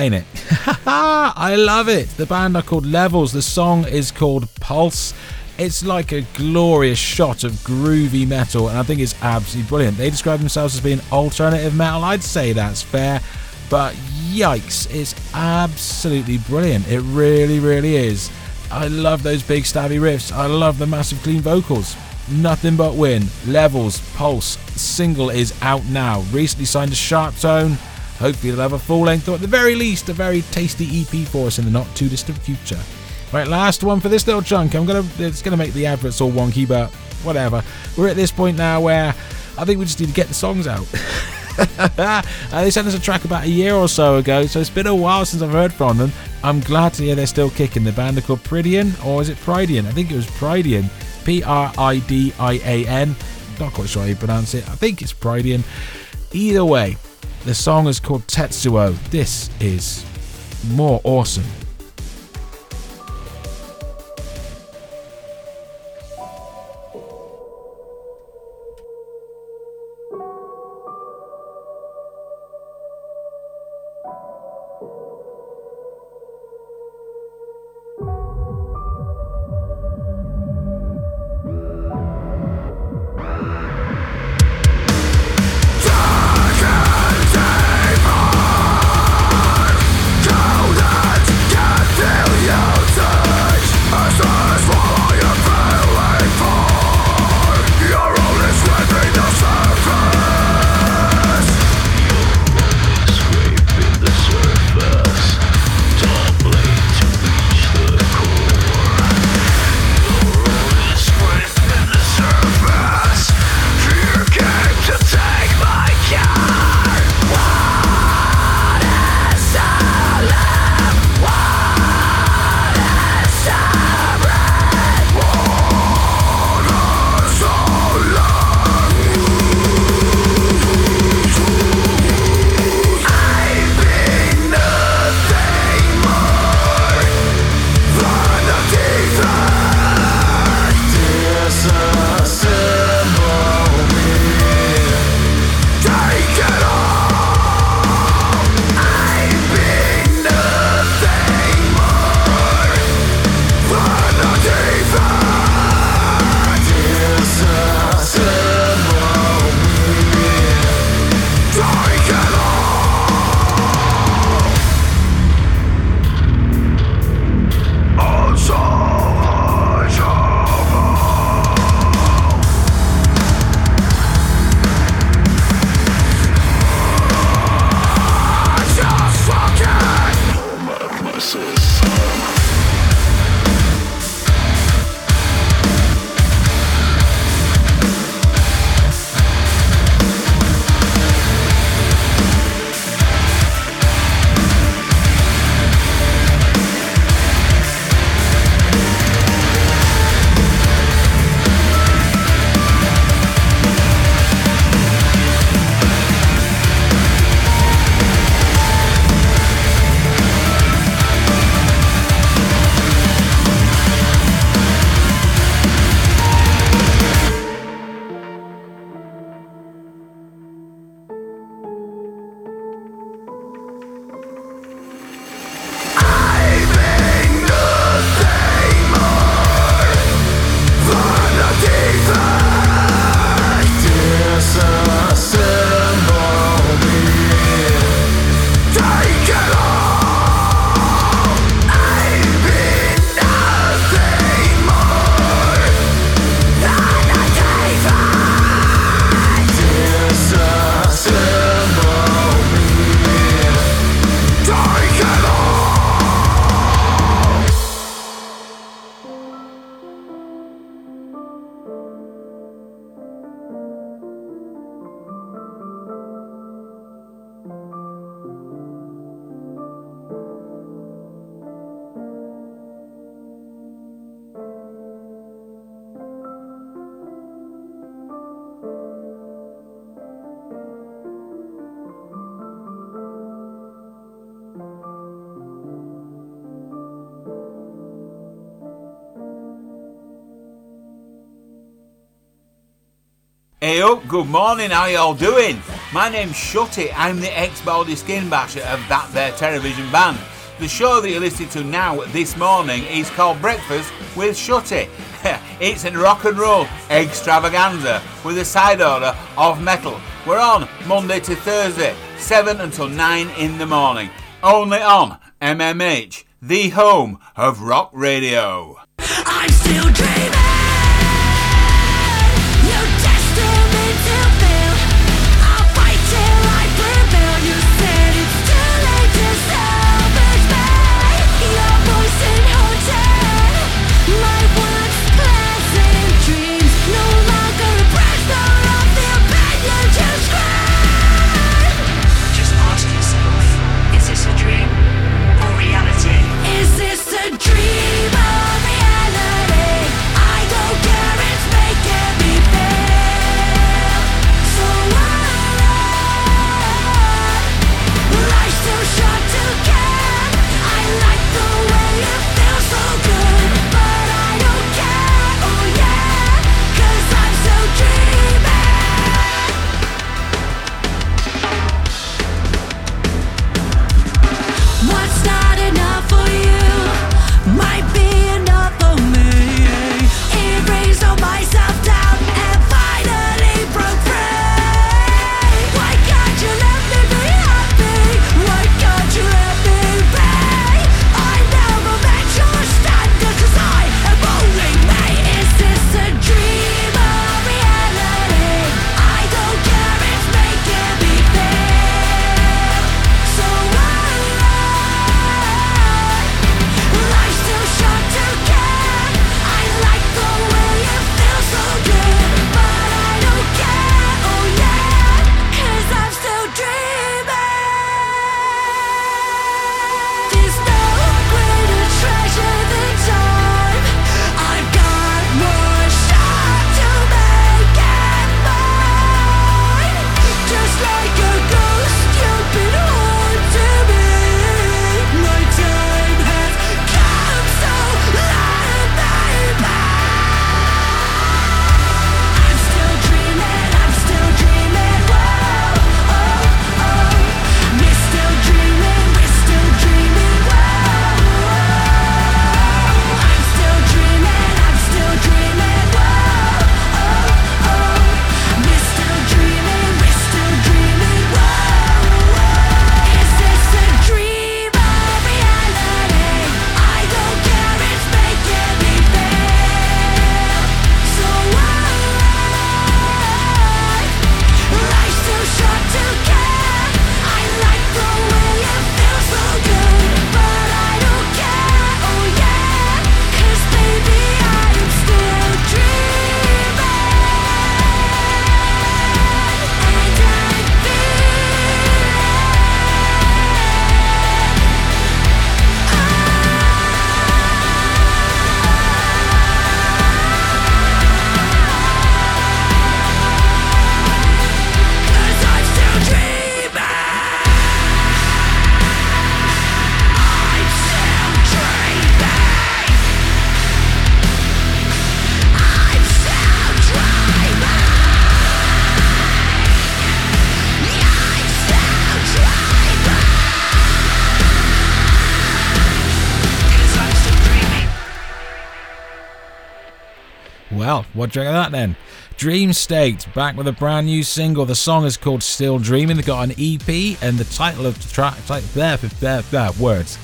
Ain't it? I love it. The band are called Levels. The song is called Pulse. It's like a glorious shot of groovy metal, and I think it's absolutely brilliant. They describe themselves as being alternative metal. I'd say that's fair, but yikes, it's absolutely brilliant. It really, really is. I love those big stabby riffs. I love the massive clean vocals. Nothing but win. Levels, Pulse. Single is out now. Recently signed to SharpTone. Hopefully they'll have a full length or at the very least a very tasty EP for us in the not too distant future. Right, last one for this little chunk. I'm gonna it's gonna make the adverts all wonky, but whatever. We're at this point now where I think we just need to get the songs out. uh, they sent us a track about a year or so ago, so it's been a while since I've heard from them. I'm glad to hear they're still kicking. The band are called Pridian, or is it Pridian? I think it was Pridian. P R I D I A N. Not quite sure how you pronounce it. I think it's Pridian. Either way, the song is called Tetsuo. This is more awesome. Hey up, good morning, how y'all doing? My name's Shutty, I'm the ex-Baldy Skin Basher of That There Television Band. The show that you're listening to now this morning is called Breakfast with Shutty. it's a rock and roll extravaganza with a side order of metal. We're on Monday to Thursday, 7 until 9 in the morning. Only on MMH, the home of rock radio. I'm still dreaming. What do you think of that then? Dream State back with a brand new single. The song is called Still Dreaming. They've got an EP, and the title of the track, like there, there, there, words.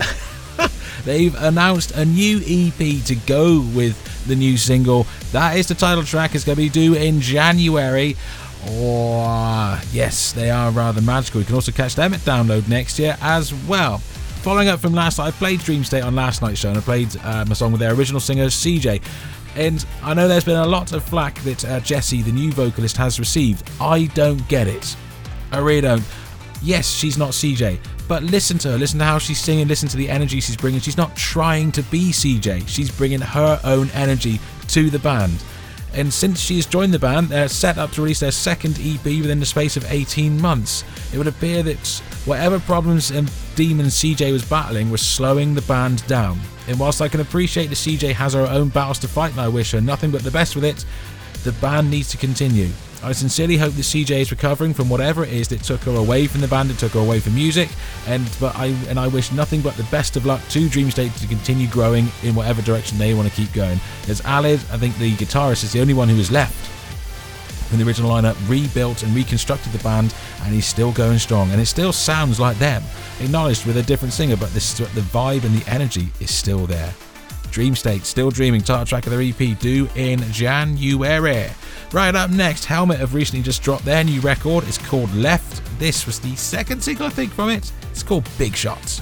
They've announced a new EP to go with the new single. That is the title track. It's going to be due in January. Oh, yes, they are rather magical. You can also catch them at download next year as well. Following up from last night, I played Dream State on last night's show and I played um, a song with their original singer, CJ. And I know there's been a lot of flack that uh, Jessie, the new vocalist, has received. I don't get it. I really don't. Yes, she's not CJ, but listen to her. Listen to how she's singing. Listen to the energy she's bringing. She's not trying to be CJ. She's bringing her own energy to the band. And since she has joined the band, they're set up to release their second EP within the space of 18 months. It would appear that whatever problems and demons CJ was battling were slowing the band down. And whilst I can appreciate that CJ has her own battles to fight and I wish her nothing but the best with it, the band needs to continue. I sincerely hope that CJ is recovering from whatever it is that took her away from the band, that took her away from music, and but I and I wish nothing but the best of luck to Dream State to continue growing in whatever direction they want to keep going. As Aled, I think the guitarist is the only one who is left from the original lineup, rebuilt and reconstructed the band, and he's still going strong, and it still sounds like them, acknowledged with a different singer, but this, the vibe and the energy is still there. Dream State, Still Dreaming, title track of their EP, due in January. Right up next, Helmet have recently just dropped their new record. It's called Left. This was the second single, I think, from it. It's called Big Shots.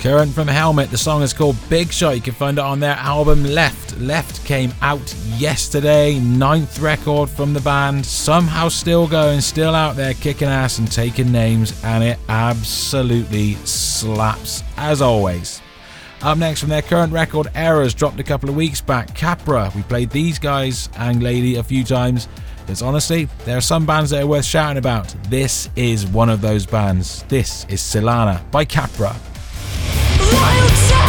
Current from Helmet, the song is called Big Shot. You can find it on their album Left. Left came out yesterday, ninth record from the band. Somehow still going, still out there kicking ass and taking names, and it absolutely slaps as always. Up next from their current record, Errors, dropped a couple of weeks back. Capra, we played these guys and Lady a few times. It's honestly, there are some bands that are worth shouting about. This is one of those bands. This is Silana by Capra. It all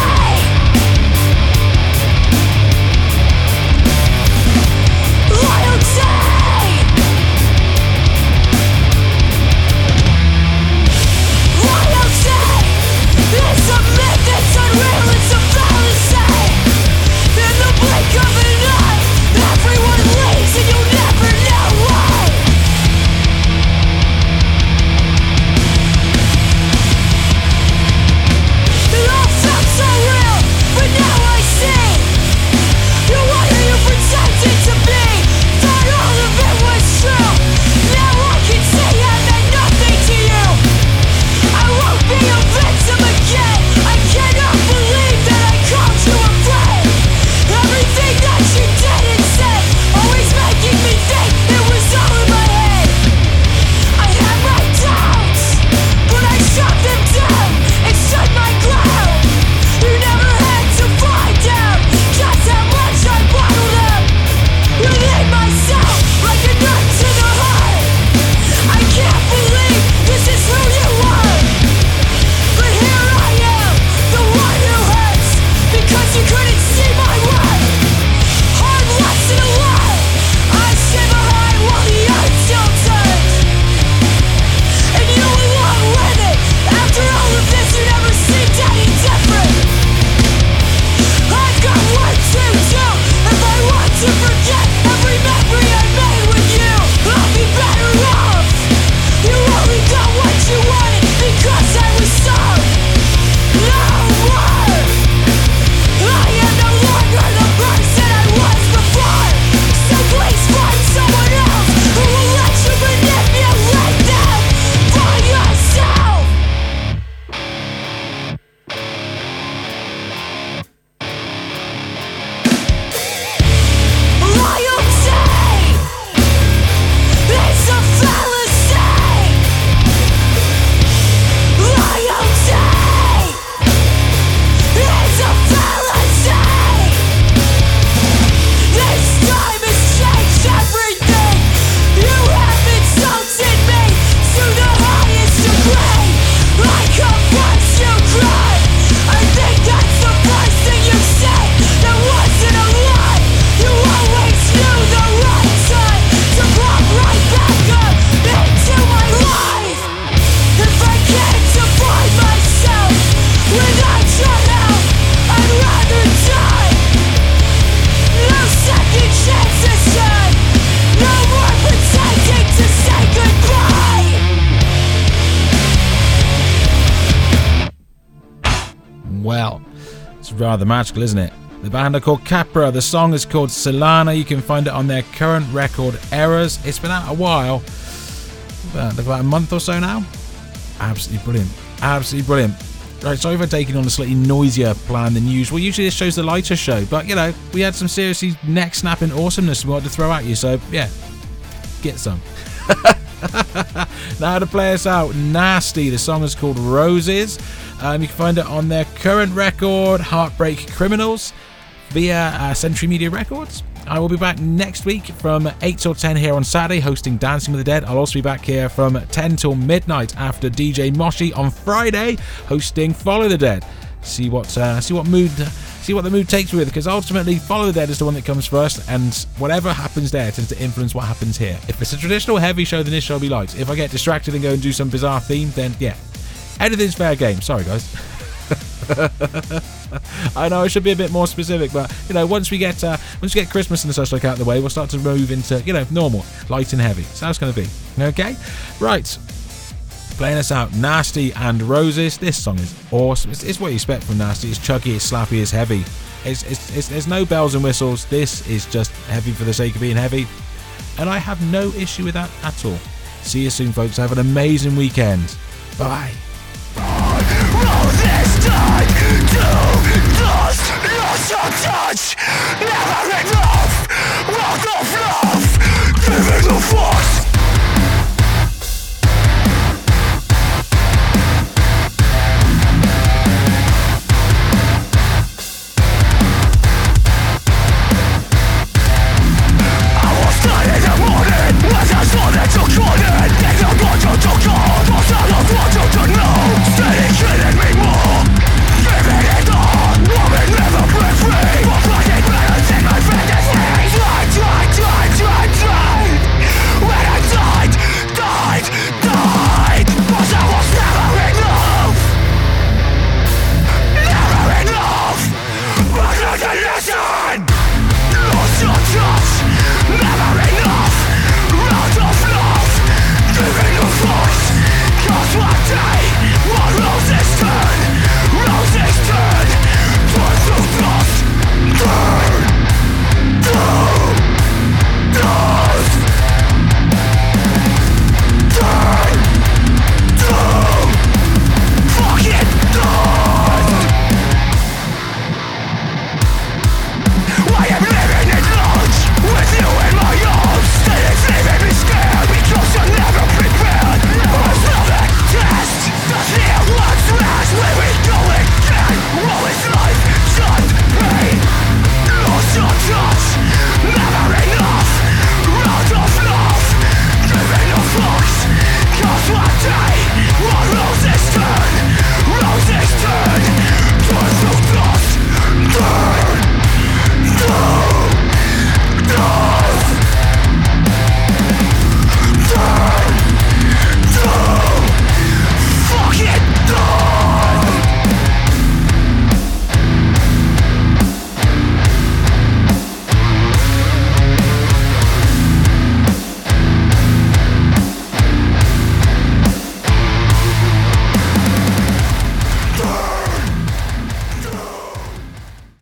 isn't it? The band are called Capra. The song is called Silana. You can find it on their current record, Errors. It's been out a while, about, about a month or so now. Absolutely brilliant. Absolutely brilliant. Right, sorry for taking on a slightly noisier plan than usual. Usually this show's the lighter show, but you know, we had some seriously neck snapping awesomeness we wanted to throw at you, so yeah, get some. now to play us out, Nasty. The song is called Roses. Um, you can find it on their current record, Heartbreak Criminals, via uh, Century Media Records. I will be back next week from 8 till 10 here on Saturday hosting Dancing with the Dead. I'll also be back here from 10 till midnight after DJ Moshi on Friday hosting Follow the Dead. See what uh, see what mood see what the mood takes with because ultimately Follow the Dead is the one that comes first and whatever happens there tends to influence what happens here. If it's a traditional heavy show then this show will be light. If I get distracted and go and do some bizarre theme then yeah. Anything's fair game. Sorry guys. I know I should be a bit more specific, but you know, once we get uh, once we get Christmas and such like out of the way, we'll start to move into you know normal, light and heavy. So that's going to be okay. Right, playing us out, Nasty and Roses. This song is awesome. It's, it's what you expect from Nasty. It's chuggy, it's slappy, it's heavy. It's, it's, it's there's no bells and whistles. This is just heavy for the sake of being heavy, and I have no issue with that at all. See you soon, folks. Have an amazing weekend. Bye. Never enough. Love, force.